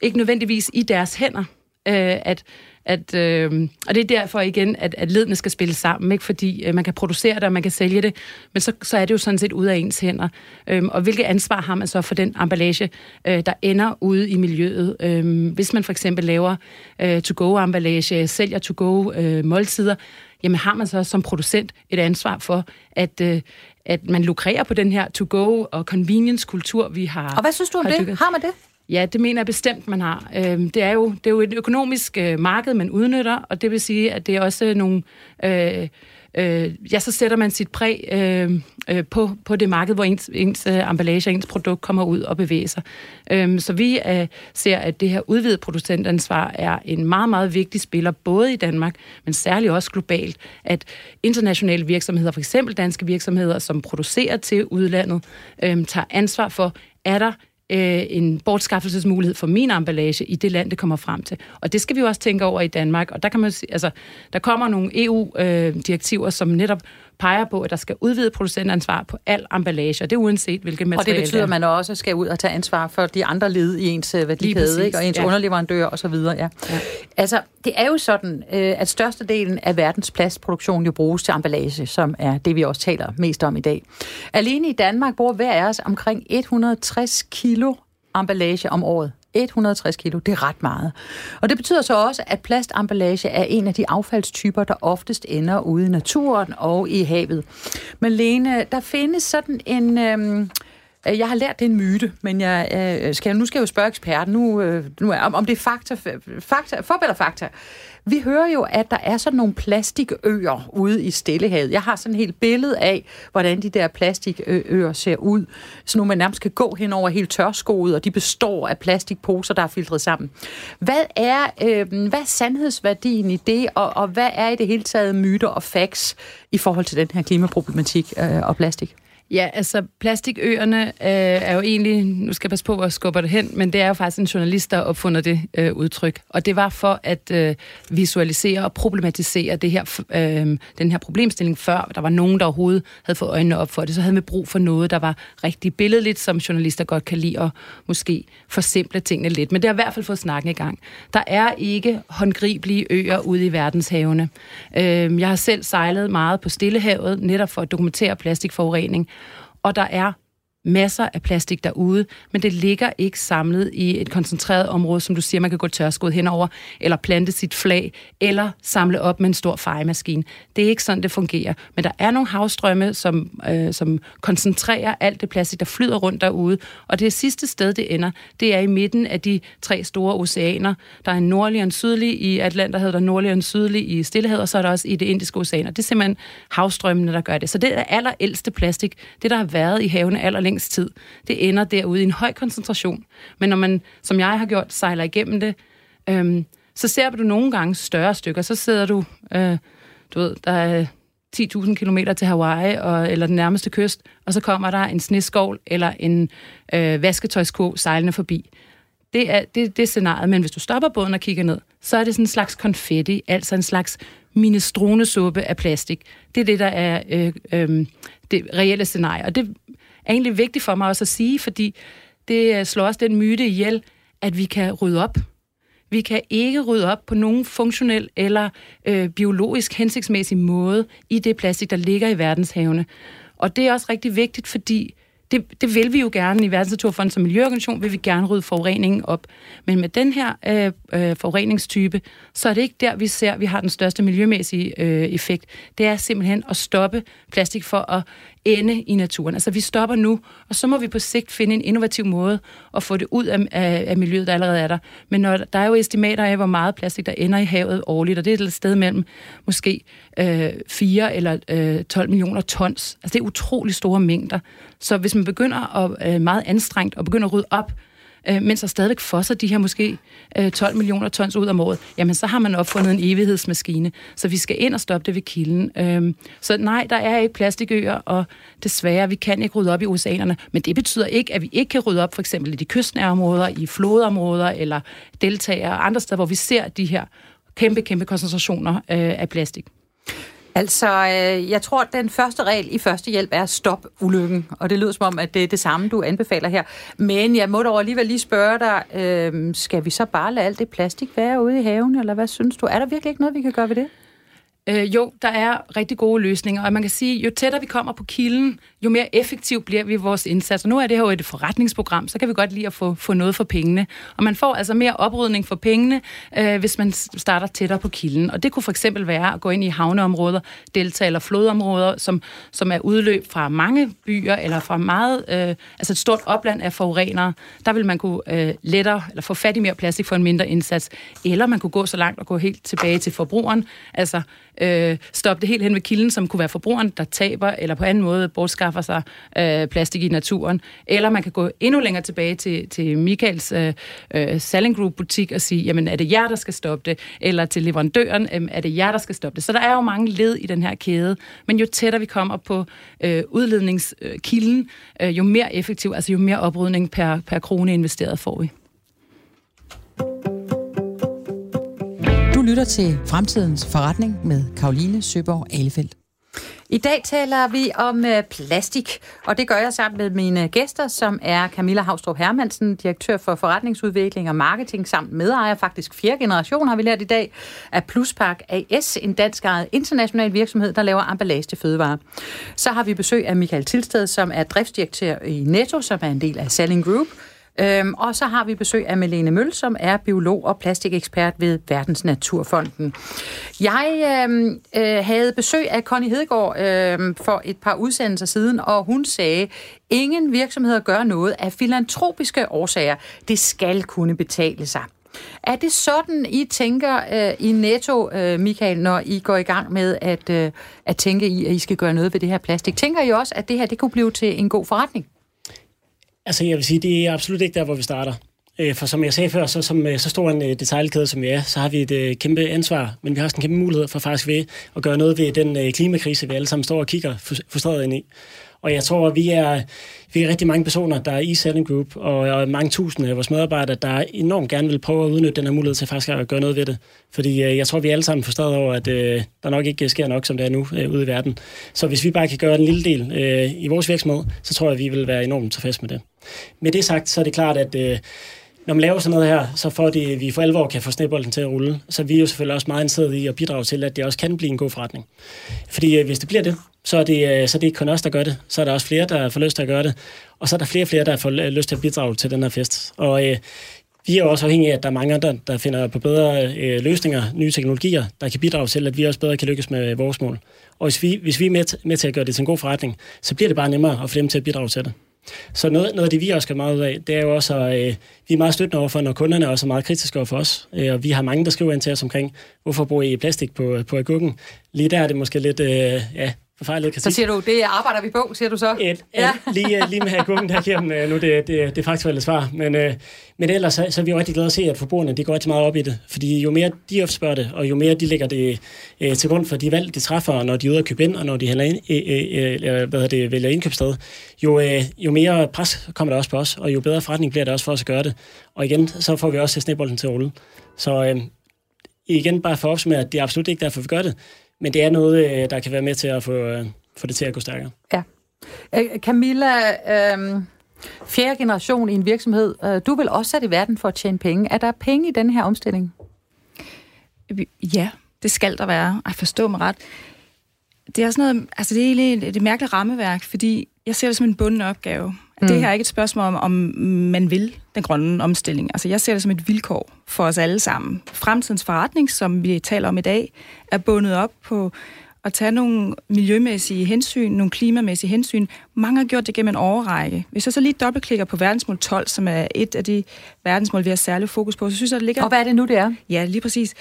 D: ikke nødvendigvis i deres hænder, øh, at, at, øh, og det er derfor igen, at, at ledene skal spille sammen, ikke? fordi øh, man kan producere det, og man kan sælge det, men så, så er det jo sådan set ud af ens hænder. Øh, og hvilket ansvar har man så for den emballage, øh, der ender ude i miljøet? Øh, hvis man for eksempel laver øh, to-go-emballage, sælger to-go-måltider, øh, jamen har man så som producent et ansvar for, at, øh, at man lukrerer på den her to-go- og convenience-kultur, vi har
A: Og hvad synes du om det? Dykket. Har man det?
D: Ja, det mener jeg bestemt, man har. Øhm, det, er jo, det er jo et økonomisk øh, marked, man udnytter, og det vil sige, at det er også nogle... Øh, øh, ja, så sætter man sit præg øh, øh, på, på det marked, hvor ens, ens øh, emballage og ens produkt kommer ud og bevæger sig. Øh, så vi øh, ser, at det her udvidet producentansvar er en meget, meget vigtig spiller, både i Danmark, men særligt også globalt, at internationale virksomheder, for eksempel danske virksomheder, som producerer til udlandet, øh, tager ansvar for, er der øh, en bortskaffelsesmulighed for min emballage i det land, det kommer frem til. Og det skal vi jo også tænke over i Danmark. Og der kan man altså, der kommer nogle EU-direktiver, øh, som netop peger på, at der skal udvide producentansvar på al emballage, og det er uanset hvilket materiale
A: Og det betyder, at man også skal ud og tage ansvar for de andre led i ens øh, værdikæde, ikke? og ens ja. underleverandører osv. Ja. Ja. Altså, det er jo sådan, øh, at størstedelen af verdens plastproduktion jo bruges til emballage, som er det, vi også taler mest om i dag. Alene i Danmark bruger hver af os omkring 160 kilo emballage om året. 160 kilo, det er ret meget. Og det betyder så også, at plastemballage er en af de affaldstyper, der oftest ender ude i naturen og i havet. Men Lene, der findes sådan en... Øh, Øh, jeg har lært det er en myte, men jeg øh, skal, nu skal jeg jo spørge eksperten, nu, øh, nu om, om det er fakta, fakta, for eller fakta. Vi hører jo, at der er sådan nogle plastikøer ude i Stillehavet. Jeg har sådan et helt billede af, hvordan de der plastikøer ser ud. Så nu man nærmest kan gå hen over helt tørskoet, og de består af plastikposer, der er filtreret sammen. Hvad er, øh, hvad er sandhedsværdien i det, og, og hvad er i det hele taget myter og facts i forhold til den her klimaproblematik øh, og plastik?
D: Ja, altså plastikøerne øh, er jo egentlig, nu skal jeg passe på, hvor jeg skubber det hen, men det er jo faktisk en journalist, der opfundet det øh, udtryk. Og det var for at øh, visualisere og problematisere det her, øh, den her problemstilling før der var nogen, der overhovedet havde fået øjnene op for det. Så havde man brug for noget, der var rigtig billedligt, som journalister godt kan lide at måske forsimple tingene lidt. Men det har i hvert fald fået snakken i gang. Der er ikke håndgribelige øer ude i verdenshavene. Øh, jeg har selv sejlet meget på Stillehavet, netop for at dokumentere plastikforurening og der er masser af plastik derude, men det ligger ikke samlet i et koncentreret område, som du siger, man kan gå tørskoet henover, eller plante sit flag, eller samle op med en stor fejemaskine. Det er ikke sådan, det fungerer. Men der er nogle havstrømme, som, øh, som koncentrerer alt det plastik, der flyder rundt derude, og det sidste sted, det ender, det er i midten af de tre store oceaner. Der er en nordlig og en sydlig i Atlanterhavet, der er nordlig og en sydlig i Stillehavet, og så er der også i det indiske ocean. det er simpelthen havstrømmene, der gør det. Så det er allerældste plastik, det der har været i havene aller længst tid, det ender derude i en høj koncentration. Men når man, som jeg har gjort, sejler igennem det, øhm, så ser du nogle gange større stykker. Så sidder du, øh, du ved, der er 10.000 km til Hawaii og, eller den nærmeste kyst, og så kommer der en sneskovl eller en øh, vasketøjsko sejlende forbi. Det er det, det scenarie, scenariet, men hvis du stopper båden og kigger ned, så er det sådan en slags konfetti, altså en slags minestronesuppe af plastik. Det er det, der er øh, øh, det reelle scenarie. Og det er egentlig vigtigt for mig også at sige, fordi det øh, slår også den myte ihjel, at vi kan rydde op. Vi kan ikke rydde op på nogen funktionel eller øh, biologisk hensigtsmæssig måde i det plastik, der ligger i verdenshavene. Og det er også rigtig vigtigt, fordi det, det vil vi jo gerne i Verdensnaturfonden som miljøorganisation, vil vi gerne rydde forureningen op. Men med den her øh, øh, forureningstype, så er det ikke der, vi ser, at vi har den største miljømæssige øh, effekt. Det er simpelthen at stoppe plastik for at ende i naturen. Altså vi stopper nu, og så må vi på sigt finde en innovativ måde at få det ud af, af, af miljøet, der allerede er der. Men når, der er jo estimater af, hvor meget plastik, der ender i havet årligt, og det er et sted mellem måske øh, 4 eller øh, 12 millioner tons. Altså det er utrolig store mængder. Så hvis man begynder at øh, meget anstrengt og begynder at rydde op øh, mens der stadigvæk fosser de her måske øh, 12 millioner tons ud om året, jamen så har man opfundet en evighedsmaskine. Så vi skal ind og stoppe det ved kilden. Øh, så nej, der er ikke plastikøer, og desværre, vi kan ikke rydde op i oceanerne, men det betyder ikke, at vi ikke kan rydde op for eksempel i de kystnære områder, i flodområder eller deltager og andre steder, hvor vi ser de her kæmpe, kæmpe koncentrationer øh, af plastik.
A: Altså, øh, jeg tror, at den første regel i førstehjælp er stop ulykken, og det lyder som om, at det er det samme, du anbefaler her. Men jeg må dog alligevel lige spørge dig, øh, skal vi så bare lade alt det plastik være ude i haven, eller hvad synes du? Er der virkelig ikke noget, vi kan gøre ved det?
D: Øh, jo, der er rigtig gode løsninger, og man kan sige, jo tættere vi kommer på kilden, jo mere effektiv bliver vi i vores indsats. Og nu er det her jo et forretningsprogram, så kan vi godt lide at få, få noget for pengene. Og man får altså mere oprydning for pengene, øh, hvis man starter tættere på kilden. Og det kunne for eksempel være at gå ind i havneområder, delta eller flodområder, som, som er udløb fra mange byer, eller fra meget, øh, altså et stort opland af forurenere. Der vil man kunne øh, lettere, eller få fat i mere plastik for en mindre indsats. Eller man kunne gå så langt og gå helt tilbage til forbrugeren, altså øh, stoppe det helt hen ved kilden, som kunne være forbrugeren, der taber, eller på anden måde bortskaffer sig øh, plastik i naturen. Eller man kan gå endnu længere tilbage til, til Michaels øh, øh, Selling Group butik og sige, jamen er det jer, der skal stoppe det? Eller til leverandøren, øh, er det jer, der skal stoppe det? Så der er jo mange led i den her kæde, men jo tættere vi kommer på øh, udledningskilden, øh, jo mere effektiv, altså jo mere oprydning per, per krone investeret får vi.
A: Lytter til Fremtidens Forretning med Karoline Søborg Alefeldt. I dag taler vi om øh, plastik, og det gør jeg sammen med mine gæster, som er Camilla Havstrup Hermansen, direktør for forretningsudvikling og marketing, samt medejer, faktisk fjerde generation har vi lært i dag, af Pluspark AS, en dansk ejet international virksomhed, der laver emballage til fødevarer. Så har vi besøg af Michael Tilsted, som er driftsdirektør i Netto, som er en del af Selling Group, Øhm, og så har vi besøg af Melene Møl, som er biolog og plastikekspert ved Verdens Naturfonden. Jeg øhm, øh, havde besøg af Connie Hedegaard øhm, for et par udsendelser siden, og hun sagde, ingen virksomheder gør noget af filantropiske årsager. Det skal kunne betale sig. Er det sådan, I tænker øh, i Netto, øh, Michael, når I går i gang med at, øh, at tænke i, at I skal gøre noget ved det her plastik? Tænker I også, at det her det kunne blive til en god forretning?
C: Altså, jeg vil sige, det er absolut ikke der, hvor vi starter. Øh, for som jeg sagde før, så, som, øh, så stor en øh, detaljkæde som vi er, så har vi et kæmpe ansvar, men vi har også en kæmpe mulighed for faktisk ved at gøre noget ved den klimakrise, vi alle sammen står og kigger frustreret ind i. Og jeg tror, at vi er, vi er rigtig mange personer, der er i Selling Group, og mange tusinde af vores medarbejdere, der enormt gerne vil prøve at udnytte den her mulighed til faktisk at gøre noget ved det. Fordi jeg tror, vi er alle sammen forstår over, at der nok ikke sker nok, som det er nu ude i verden. Så hvis vi bare kan gøre en lille del i vores virksomhed, så tror jeg, at vi vil være enormt tilfredse med det. Med det sagt, så er det klart, at øh, når man laver sådan noget her, så for det, øh, vi for alvor kan få snebolden til at rulle, så vi er jo selvfølgelig også meget interesseret i at bidrage til, at det også kan blive en god forretning. Fordi øh, hvis det bliver det, så er det, øh, så er det ikke kun os, der gør det. Så er der også flere, der får lyst til at gøre det. Og så er der flere og flere, der får øh, lyst til at bidrage til den her fest. Og øh, vi er også afhængige af, at der er mange andre, der finder på bedre øh, løsninger, nye teknologier, der kan bidrage til, at vi også bedre kan lykkes med øh, vores mål. Og hvis vi, hvis vi er med, med til at gøre det til en god forretning, så bliver det bare nemmere at få dem til at bidrage til det. Så noget, noget af det, vi også skal meget ud af, det er jo også, at øh, vi er meget støttende overfor, når kunderne er også er meget kritiske over for os. Øh, og vi har mange, der skriver ind til os omkring, hvorfor bruger I plastik på, på agurken? Lige der er det måske lidt, øh, ja, forfejlet
A: kritik. Så siger du, det arbejder vi på, siger du så?
C: Et, ja. lige, lige med agurken, der giver dem nu det, det, det faktuelle svar. Men, øh, men ellers så, så er vi jo rigtig glade at se, at forbrugerne de går rigtig meget op i det. Fordi jo mere de opspørger det, og jo mere de lægger det øh, til grund for de valg, de træffer, når de er ude at købe ind, og når de heller ind, øh, øh, hvad det, vælger indkøbssted, jo, øh, jo mere pres kommer der også på os, og jo bedre forretning bliver det også for os at gøre det. Og igen, så får vi også snebolden til at rulle. Så øh, igen bare for at opsummere, at det er absolut ikke derfor, vi gør det, men det er noget, øh, der kan være med til at få, øh, få det til at gå stærkere.
A: Ja. Øh, Camilla, øh, Fjerde generation i en virksomhed. Øh, du vil også sat i verden for at tjene penge. Er der penge i den her omstilling?
B: Ja, det skal der være. Ej, forstå mig ret. Det er sådan noget, altså det er egentlig et, et mærkeligt rammeværk, fordi jeg ser det som en bunden opgave. Mm. Det her er ikke et spørgsmål om, om man vil den grønne omstilling. Altså jeg ser det som et vilkår for os alle sammen. Fremtidens forretning, som vi taler om i dag, er bundet op på at tage nogle miljømæssige hensyn, nogle klimamæssige hensyn. Mange har gjort det gennem en overrække. Hvis jeg så lige dobbeltklikker på verdensmål 12, som er et af de verdensmål, vi har særlig fokus på, så synes jeg, det ligger...
A: Og hvad er det nu, det er?
B: Ja, lige præcis.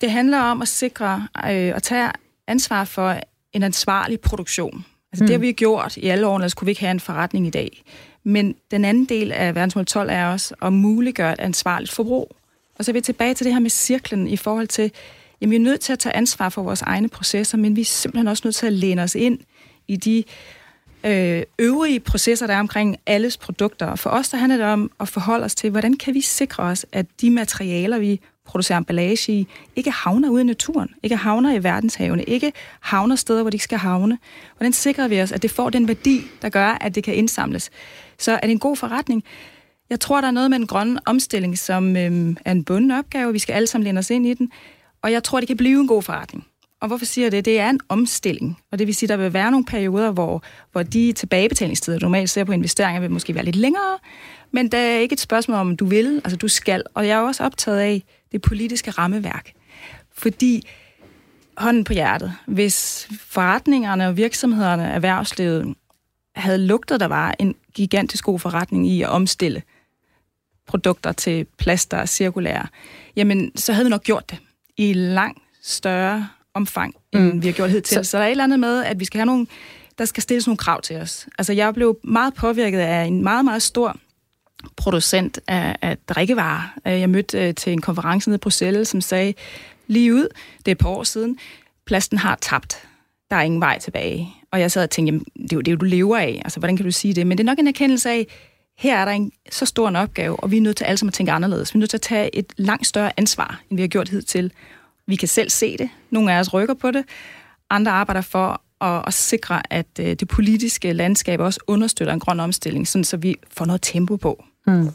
B: Det handler om at sikre øh, at tage ansvar for en ansvarlig produktion. Altså mm. det har vi gjort i alle årene, ellers kunne vi ikke have en forretning i dag. Men den anden del af verdensmål 12 er også at muliggøre et ansvarligt forbrug. Og så er vi tilbage til det her med cirklen i forhold til, jamen vi er nødt til at tage ansvar for vores egne processer, men vi er simpelthen også nødt til at læne os ind i de øh, øvrige processer, der er omkring alles produkter. For os der handler det om at forholde os til, hvordan kan vi sikre os, at de materialer, vi producerer emballage i, ikke havner ude i naturen, ikke havner i verdenshavene, ikke havner steder, hvor de ikke skal havne. Hvordan sikrer vi os, at det får den værdi, der gør, at det kan indsamles? Så er det en god forretning? Jeg tror, der er noget med en grøn omstilling, som øhm, er en bunden opgave. Vi skal alle sammen læne os ind i den. Og jeg tror, det kan blive en god forretning. Og hvorfor siger jeg det? Det er en omstilling. Og det vil sige, at der vil være nogle perioder, hvor, hvor de tilbagebetalingstider, du normalt ser på investeringer, vil måske være lidt længere. Men det er ikke et spørgsmål om, du vil, altså du skal. Og jeg er også optaget af det politiske rammeværk. Fordi, hånden på hjertet, hvis forretningerne og virksomhederne, erhvervslivet, havde lugtet, der var en gigantisk god forretning i at omstille produkter til plaster og cirkulære, jamen, så havde vi nok gjort det i langt større omfang, end mm. vi har gjort hidtil. Så, så der er et eller andet med, at vi skal have nogle, der skal stilles nogle krav til os. Altså, jeg blev meget påvirket af en meget, meget stor producent af, af drikkevarer. Øh, jeg mødte øh, til en konference nede i Bruxelles, som sagde lige ud, det er et par år siden, plasten har tabt. Der er ingen vej tilbage. Og jeg sad og tænkte, jamen, det er jo det, du lever af. Altså, hvordan kan du sige det? Men det er nok en erkendelse af, her er der en så stor en opgave, og vi er nødt til alle sammen at tænke anderledes. Vi er nødt til at tage et langt større ansvar, end vi har gjort hidtil. Vi kan selv se det. Nogle af os rykker på det. Andre arbejder for at, at sikre, at øh, det politiske landskab også understøtter en grøn omstilling, sådan så vi får noget tempo på. Mm.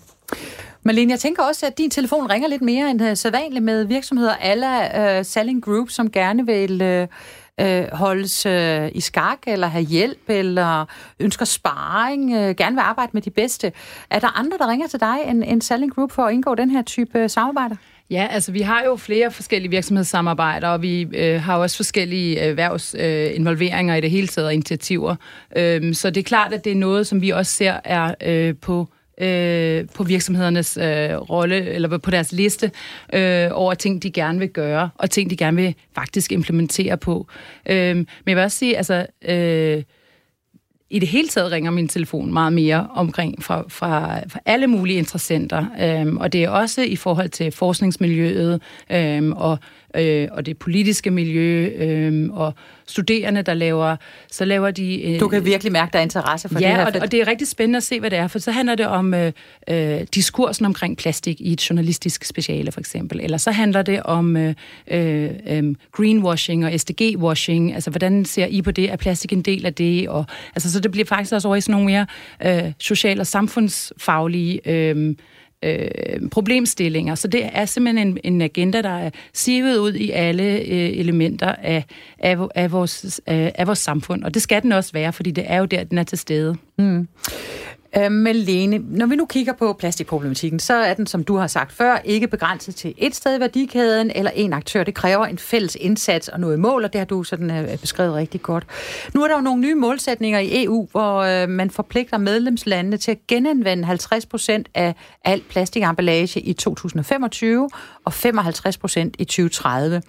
A: Malene, jeg tænker også, at din telefon ringer lidt mere end uh, sædvanligt med virksomheder alle uh, øh, Selling Group, som gerne vil uh, uh, holdes uh, i skak, eller have hjælp, eller ønsker sparring, uh, gerne vil arbejde med de bedste. Er der andre, der ringer til dig end, end Selling Group for at indgå den her type uh, samarbejder?
D: Ja, altså vi har jo flere forskellige virksomhedssamarbejder, og vi øh, har også forskellige erhvervsinvolveringer øh, i det hele taget og initiativer. Øhm, så det er klart, at det er noget, som vi også ser er øh, på øh, på virksomhedernes øh, rolle, eller på deres liste øh, over ting, de gerne vil gøre, og ting, de gerne vil faktisk implementere på. Øh, men jeg vil også sige, altså... Øh, i det hele taget ringer min telefon meget mere omkring fra, fra, fra alle mulige interessenter. Øhm, og det er også i forhold til forskningsmiljøet øhm, og øh, og det politiske miljø, øh, og studerende, der laver, så laver de...
A: Øh, du kan virkelig mærke, der er interesse for
D: ja,
A: det
D: her. Ja, og, og det er rigtig spændende at se, hvad det er, for så handler det om øh, øh, diskursen omkring plastik i et journalistisk speciale, for eksempel, eller så handler det om øh, øh, øh greenwashing og SDG-washing, altså hvordan ser I på det? Er plastik en del af det? Og, altså, så det bliver faktisk også over i sådan nogle mere øh, social- og samfundsfaglige øh, øh, problemstillinger. Så det er simpelthen en, en agenda, der er sivet ud i alle øh, elementer af, af, af, vores, af, af vores samfund. Og det skal den også være, fordi det er jo der, den er til stede. Mm.
A: Øh, Malene, når vi nu kigger på plastikproblematikken, så er den, som du har sagt før, ikke begrænset til et sted i værdikæden eller en aktør. Det kræver en fælles indsats og noget mål, og det har du sådan øh, beskrevet rigtig godt. Nu er der jo nogle nye målsætninger i EU, hvor øh, man forpligter medlemslandene til at genanvende 50 procent af al plastikemballage i 2025 og 55 procent i 2030.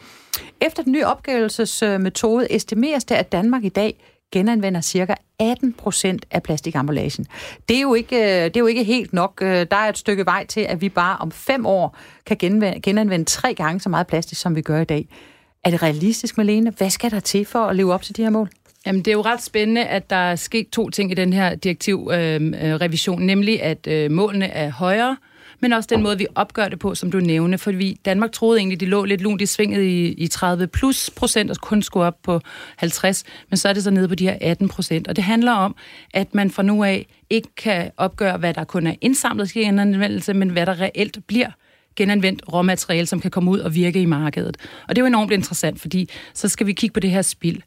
A: Efter den nye opgørelsesmetode estimeres det, at Danmark i dag genanvender cirka 18 procent af plastikemballagen. Det er, jo ikke, øh, det er jo ikke helt nok. Øh, der er et stykke vej til, at vi bare om fem år kan genanvende, genanvende tre gange så meget plastik, som vi gør i dag. Er det realistisk, Malene? Hvad skal der til for at leve op til de her mål?
D: Jamen, det er jo ret spændende, at der er sket to ting i den her direktivrevision, øhm, øh, øh, nemlig at øh, målene er højere, men også den måde, vi opgør det på, som du nævner, for vi Danmark troede egentlig, de lå lidt lunt i svinget i, i 30 plus procent, og kun skulle op på 50, men så er det så nede på de her 18 procent. Og det handler om, at man fra nu af ikke kan opgøre, hvad der kun er indsamlet i genanvendelse, men hvad der reelt bliver genanvendt råmateriale, som kan komme ud og virke i markedet. Og det er jo enormt interessant, fordi så skal vi kigge på det her spild.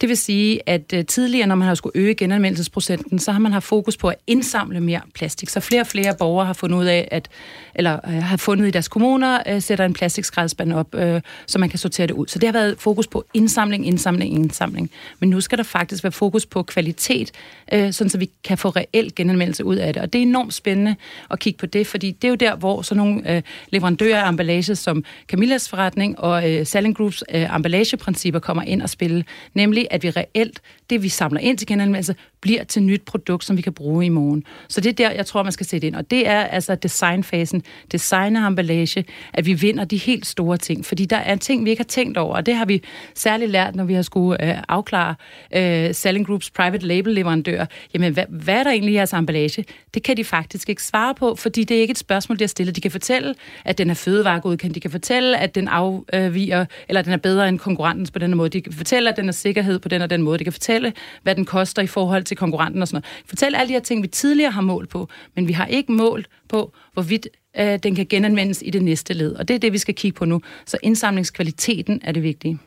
D: Det vil sige, at øh, tidligere, når man har skulle øge genanvendelsesprocenten, så har man haft fokus på at indsamle mere plastik. Så flere og flere borgere har fundet ud af, at, eller øh, har fundet i deres kommuner, øh, sætter en plastikskraldespand op, øh, så man kan sortere det ud. Så det har været fokus på indsamling, indsamling, indsamling. Men nu skal der faktisk være fokus på kvalitet, øh, sådan så vi kan få reelt genanvendelse ud af det. Og det er enormt spændende at kigge på det, fordi det er jo der, hvor sådan nogle øh, leverandører af emballage som Camillas forretning og øh, Selling Groups øh, emballageprincipper kommer ind og spille, nemlig at vi reelt, det vi samler ind til genanvendelse, bliver til nyt produkt, som vi kan bruge i morgen. Så det er der, jeg tror, man skal sætte ind. Og det er altså designfasen, design og emballage, at vi vinder de helt store ting. Fordi der er ting, vi ikke har tænkt over, og det har vi særligt lært, når vi har skulle øh, afklare øh, Selling Groups private label leverandør. Jamen, hvad, hvad er der egentlig i jeres emballage? Det kan de faktisk ikke svare på, fordi det er ikke et spørgsmål, de har stillet. De kan fortælle, at den er fødevaregodkendt. De kan fortælle, at den afviger, eller den er bedre end konkurrentens på den måde. De kan fortælle, at den er sikkerhed på den og den måde. De kan fortælle, hvad den koster i forhold til konkurrenten og sådan noget. Fortæl alle de her ting, vi tidligere har målt på, men vi har ikke målt på, hvorvidt øh, den kan genanvendes i det næste led. Og det er det, vi skal kigge på nu. Så indsamlingskvaliteten er det vigtige.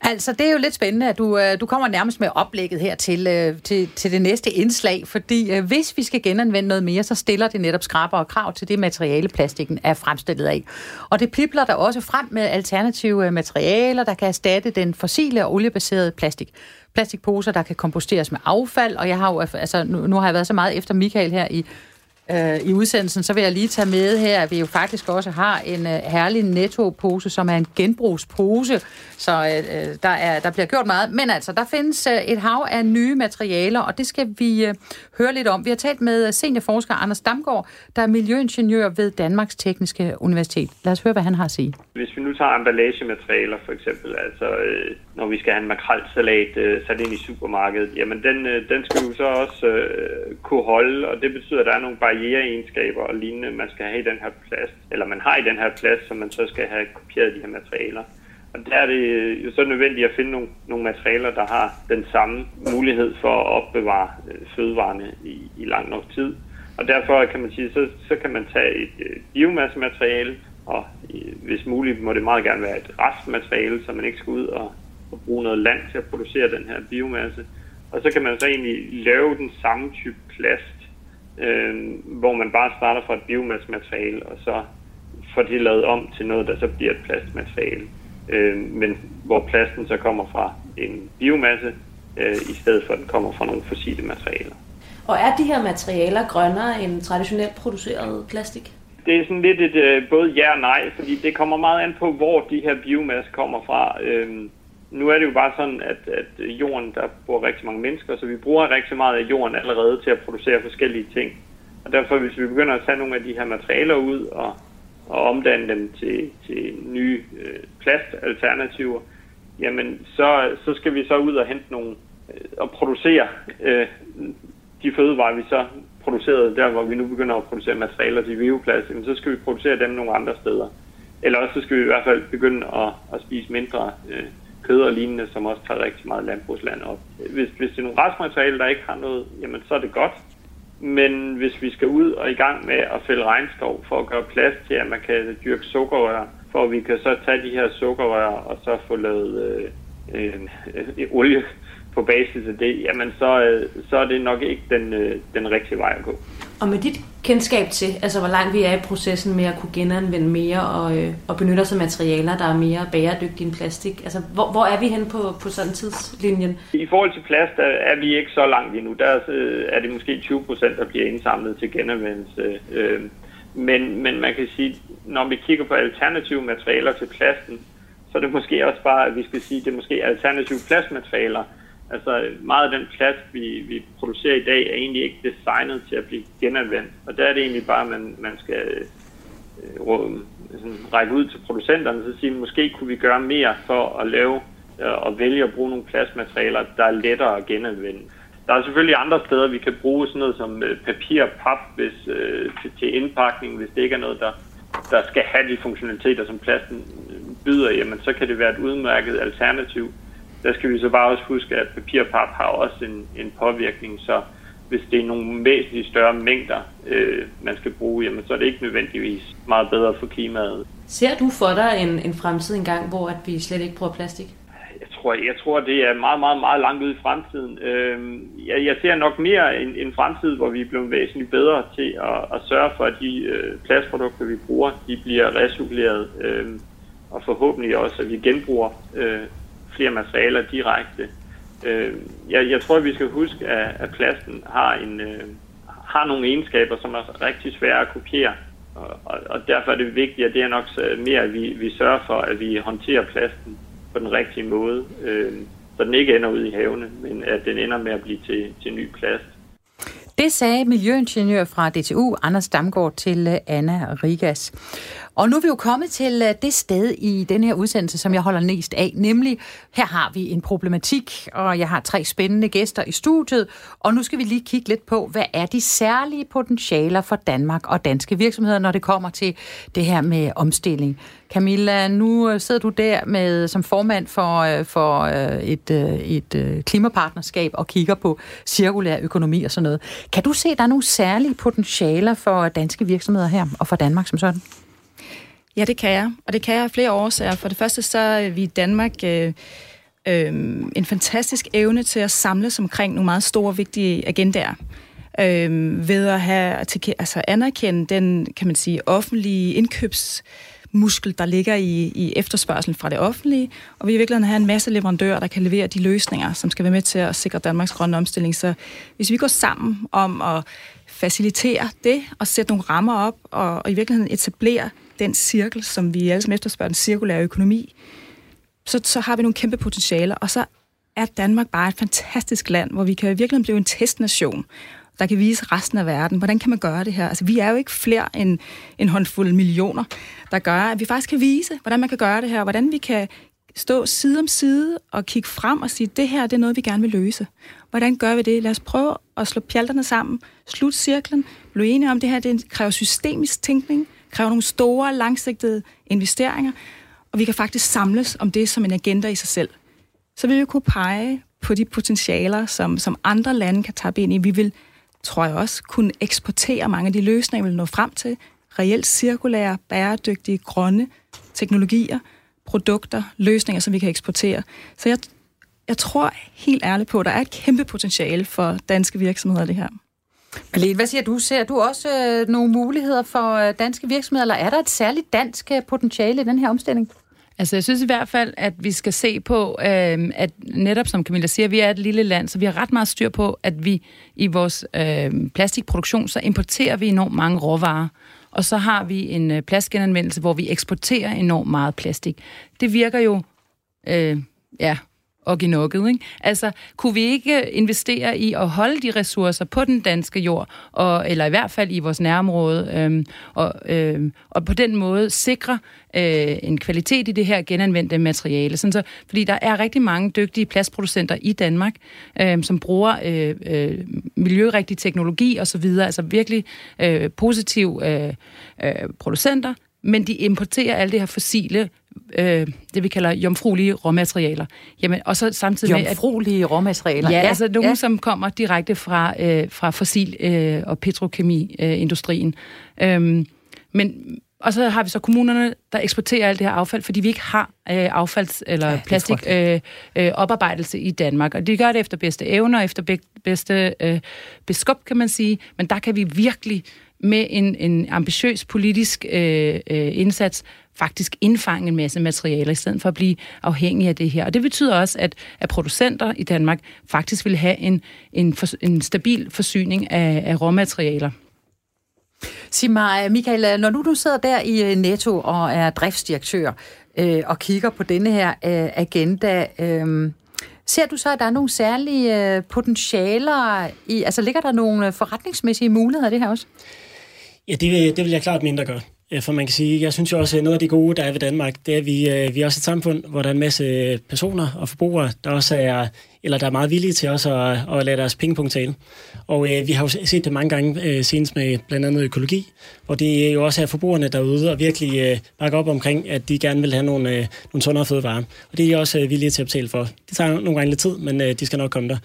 A: Altså, det er jo lidt spændende, at du, øh, du kommer nærmest med oplægget her til, øh, til, til det næste indslag, fordi øh, hvis vi skal genanvende noget mere, så stiller det netop skrabere krav til det materiale, plastikken er fremstillet af. Og det pipler der også frem med alternative materialer, der kan erstatte den fossile og oliebaserede plastik plastikposer, der kan komposteres med affald, og jeg har jo, altså, nu, nu har jeg været så meget efter Michael her i, øh, i udsendelsen, så vil jeg lige tage med her, at vi jo faktisk også har en øh, herlig netto-pose, som er en genbrugspose, så øh, øh, der, er, der bliver gjort meget. Men altså, der findes øh, et hav af nye materialer, og det skal vi øh, høre lidt om. Vi har talt med øh, seniorforsker Anders Damgaard, der er miljøingeniør ved Danmarks Tekniske Universitet. Lad os høre, hvad han har at sige.
E: Hvis vi nu tager emballagematerialer for eksempel, altså øh, når vi skal have en makrelsalat øh, sat ind i supermarkedet, jamen den, øh, den skal jo så også øh, kunne holde, og det betyder, at der er nogle barriereegenskaber og lignende, man skal have i den her plast, eller man har i den her plast, som man så skal have kopieret de her materialer. Og der er det øh, jo så nødvendigt at finde nogle, nogle materialer, der har den samme mulighed for at opbevare øh, fødevarene i, i lang nok tid. Og derfor kan man sige, så, så kan man tage et øh, biomassemateriale, og hvis muligt må det meget gerne være et restmateriale, så man ikke skal ud og, og bruge noget land til at producere den her biomasse. Og så kan man så egentlig lave den samme type plast, øh, hvor man bare starter fra et biomassemateriale, og så får det lavet om til noget, der så bliver et plastmateriale øh, men hvor plasten så kommer fra en biomasse, øh, i stedet for at den kommer fra nogle fossile materialer.
F: Og er de her materialer grønnere end traditionelt produceret plastik?
E: Det er sådan lidt et øh, både ja og nej, fordi det kommer meget an på, hvor de her biomasse kommer fra. Øh, nu er det jo bare sådan, at, at jorden, der bor rigtig mange mennesker, så vi bruger rigtig meget af jorden allerede til at producere forskellige ting. Og derfor, hvis vi begynder at tage nogle af de her materialer ud og og omdanne dem til, til nye øh, plastalternativer, jamen så, så skal vi så ud og hente nogle øh, og producere øh, de fødevarer, vi så producerede der, hvor vi nu begynder at producere materialer til bioplast, jamen så skal vi producere dem nogle andre steder. Eller også så skal vi i hvert fald begynde at, at spise mindre øh, kød og lignende, som også tager rigtig meget landbrugsland op. Hvis, hvis det er nogle restmaterialer, der ikke har noget, jamen så er det godt. Men hvis vi skal ud og i gang med at fælde regnskov for at gøre plads til, at man kan dyrke sukkerrør, for at vi kan så tage de her sukkerrør og så få lavet øh, øh, øh, olie på basis af det, jamen så, øh, så er det nok ikke den, øh, den rigtige vej at gå.
F: Og med dit kendskab til, altså hvor langt vi er i processen med at kunne genanvende mere og, øh, og benytte os af materialer, der er mere bæredygtige end plastik, altså hvor, hvor er vi hen på, på sådan tidslinjen?
E: I forhold til plast er, er vi ikke så langt endnu. Der øh, er det måske 20 procent, der bliver indsamlet til genanvendelse. Øh, men, men man kan sige, når vi kigger på alternative materialer til plasten, så er det måske også bare, at vi skal sige, at det er måske alternative plastmaterialer, Altså meget af den plast, vi, vi producerer i dag, er egentlig ikke designet til at blive genanvendt. Og der er det egentlig bare, at man, man skal øh, sådan, altså, række ud til producenterne og sige, måske kunne vi gøre mere for at lave øh, og vælge at bruge nogle plastmaterialer, der er lettere at genanvende. der er selvfølgelig andre steder, vi kan bruge sådan noget som øh, papir og pap hvis, øh, til, til indpakning, hvis det ikke er noget, der, der skal have de funktionaliteter, som plasten øh, byder, jamen så kan det være et udmærket alternativ. Der skal vi så bare også huske, at papir og pap har også en, en påvirkning, så hvis det er nogle væsentligt større mængder, øh, man skal bruge, jamen, så er det ikke nødvendigvis meget bedre for klimaet.
F: Ser du for dig en, en fremtid engang, hvor at vi slet ikke bruger plastik?
E: Jeg tror, jeg tror, det er meget, meget, meget langt ude i fremtiden. Øh, jeg, jeg ser nok mere en, en fremtid, hvor vi er blevet væsentligt bedre til at, at sørge for, at de øh, plastprodukter, vi bruger, de bliver recirkuleret, øh, og forhåbentlig også, at vi genbruger øh, flere materialer direkte Øh, jeg, jeg tror, vi skal huske, at, at plasten har, en, øh, har nogle egenskaber, som er rigtig svære at kopiere. Og, og, og derfor er det vigtigt, at det er nok øh, mere, at vi, vi sørger for, at vi håndterer plasten på den rigtige måde, øh, så den ikke ender ud i havene, men at den ender med at blive til, til ny plast.
A: Det sagde miljøingeniør fra DTU, Anders Damgaard, til øh, Anna Rigas. Og nu er vi jo kommet til øh, det sted i den her udsendelse, som jeg holder næst af, nemlig her har vi en problematik, og jeg har tre spændende gæster i studiet, og nu skal vi lige kigge lidt på, hvad er de særlige potentialer for Danmark og danske virksomheder, når det kommer til det her med omstilling. Camilla, nu øh, sidder du der med som formand for, øh, for et, et klimapartnerskab og kigger på cirkulær økonomi og sådan noget. Kan du se, at der er nogle særlige potentialer for danske virksomheder her og for Danmark som sådan?
B: Ja, det kan jeg. Og det kan jeg af flere årsager. For det første så er vi i Danmark øh, øh, en fantastisk evne til at samles omkring nogle meget store, vigtige agendaer. Øh, ved at have, altså anerkende den, kan man sige, offentlige indkøbs muskel, der ligger i, i efterspørgselen fra det offentlige, og vi i virkeligheden have en masse leverandører, der kan levere de løsninger, som skal være med til at sikre Danmarks grønne omstilling. Så hvis vi går sammen om at facilitere det og sætte nogle rammer op og, og i virkeligheden etablere den cirkel, som vi alle sammen efterspørger, den cirkulære økonomi, så, så har vi nogle kæmpe potentialer, og så er Danmark bare et fantastisk land, hvor vi kan virkelig blive en testnation, der kan vise resten af verden, hvordan kan man gøre det her? Altså, vi er jo ikke flere end en håndfuld millioner, der gør, at vi faktisk kan vise, hvordan man kan gøre det her, hvordan vi kan stå side om side og kigge frem og sige, det her det er noget, vi gerne vil løse. Hvordan gør vi det? Lad os prøve at slå pjalterne sammen, slut cirklen, blive enige om, det her det kræver systemisk tænkning, kræver nogle store, langsigtede investeringer, og vi kan faktisk samles om det som en agenda i sig selv. Så vil vi kunne pege på de potentialer, som, som andre lande kan tage ind i. Vi vil, tror jeg også, kunne eksportere mange af de løsninger, vi vil nå frem til. Reelt cirkulære, bæredygtige, grønne teknologier, produkter, løsninger, som vi kan eksportere. Så jeg, jeg tror helt ærligt på, at der er et kæmpe potentiale for danske virksomheder det her.
A: Malene, hvad siger du? Ser du også øh, nogle muligheder for øh, danske virksomheder, eller er der et særligt dansk øh, potentiale i den her omstilling?
D: Altså, jeg synes i hvert fald, at vi skal se på, øh, at netop som Camilla siger, vi er et lille land, så vi har ret meget styr på, at vi i vores øh, plastikproduktion, så importerer vi enormt mange råvarer. Og så har vi en øh, plastgenanvendelse, hvor vi eksporterer enormt meget plastik. Det virker jo, øh, ja, og ginokket. Ikke? Altså, kunne vi ikke investere i at holde de ressourcer på den danske jord, og, eller i hvert fald i vores nærområde, øhm, og, øhm, og på den måde sikre øh, en kvalitet i det her genanvendte materiale. Sådan så, fordi der er rigtig mange dygtige plastproducenter i Danmark, øh, som bruger øh, øh, miljørigtig teknologi osv., altså virkelig øh, positive øh, øh, producenter, men de importerer alt det her fossile øh, det, vi kalder jomfruelige råmaterialer.
A: Jamen, og så samtidig med... Jomfruelige råmaterialer?
D: Ja, ja, altså nogle, ja. som kommer direkte fra, øh, fra fossil- øh, og petrokemi-industrien. Øh, øhm, men og så har vi så kommunerne, der eksporterer alt det her affald, fordi vi ikke har øh, affalds- eller ja, plastik øh, øh, oparbejdelse i Danmark. Og de gør det efter bedste evner, efter be- bedste øh, beskub, kan man sige. Men der kan vi virkelig med en, en ambitiøs politisk øh, øh, indsats faktisk indfange en masse materialer, i stedet for at blive afhængig af det her. Og det betyder også, at, at producenter i Danmark faktisk vil have en, en, for, en stabil forsyning af, af råmaterialer.
A: Sig mig, Michael, når nu du sidder der i øh, Netto og er driftsdirektør øh, og kigger på denne her øh, agenda, øh, ser du så, at der er nogle særlige øh, potentialer i, altså ligger der nogle forretningsmæssige muligheder i det her også?
C: Ja, det vil, det vil jeg klart mindre gøre. Øh, for man kan sige, jeg synes jo også, at noget af det gode, der er ved Danmark, det er, at vi, øh, vi er også et samfund, hvor der er en masse øh, personer og forbrugere, der også er, eller der er meget villige til også at, at lade deres pengepunkt tale. Og øh, vi har jo set det mange gange, øh, senest med blandt andet økologi, hvor det jo også er forbrugerne derude og virkelig øh, bakker op omkring, at de gerne vil have nogle, øh, nogle sundere fødevarer. Og det er de også øh, villige til at betale for. Det tager nogle gange lidt tid, men øh, de skal nok komme der.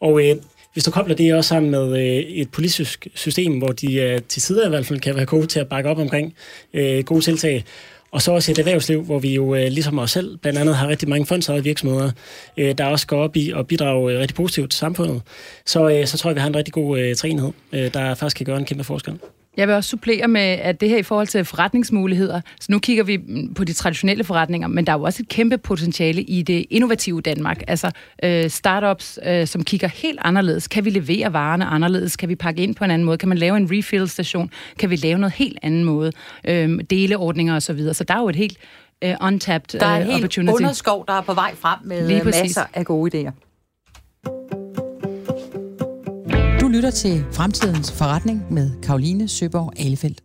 C: Og øh, hvis du kobler det også sammen med øh, et politisk system, hvor de øh, til tider i hvert fald kan være gode til at bakke op omkring øh, gode tiltag, og så også et erhvervsliv, hvor vi jo øh, ligesom os selv blandt andet har rigtig mange fondsejede virksomheder, øh, der også går op i at bidrage øh, rigtig positivt til samfundet. Så, øh, så tror jeg, vi har en rigtig god øh, træenhed, øh, der faktisk kan gøre en kæmpe forskel.
D: Jeg vil også supplere med, at det her i forhold til forretningsmuligheder, så nu kigger vi på de traditionelle forretninger, men der er jo også et kæmpe potentiale i det innovative Danmark. Altså øh, startups, øh, som kigger helt anderledes. Kan vi levere varerne anderledes? Kan vi pakke ind på en anden måde? Kan man lave en refill-station? Kan vi lave noget helt anden måde? Øh, deleordninger osv. Så, videre. så der er jo et helt uh, untapped
A: Der er en
D: uh,
A: helt
D: opportunity.
A: underskov, der er på vej frem med øh, masser af gode idéer. Lytter til Fremtidens Forretning med Karoline Søborg Alefeldt.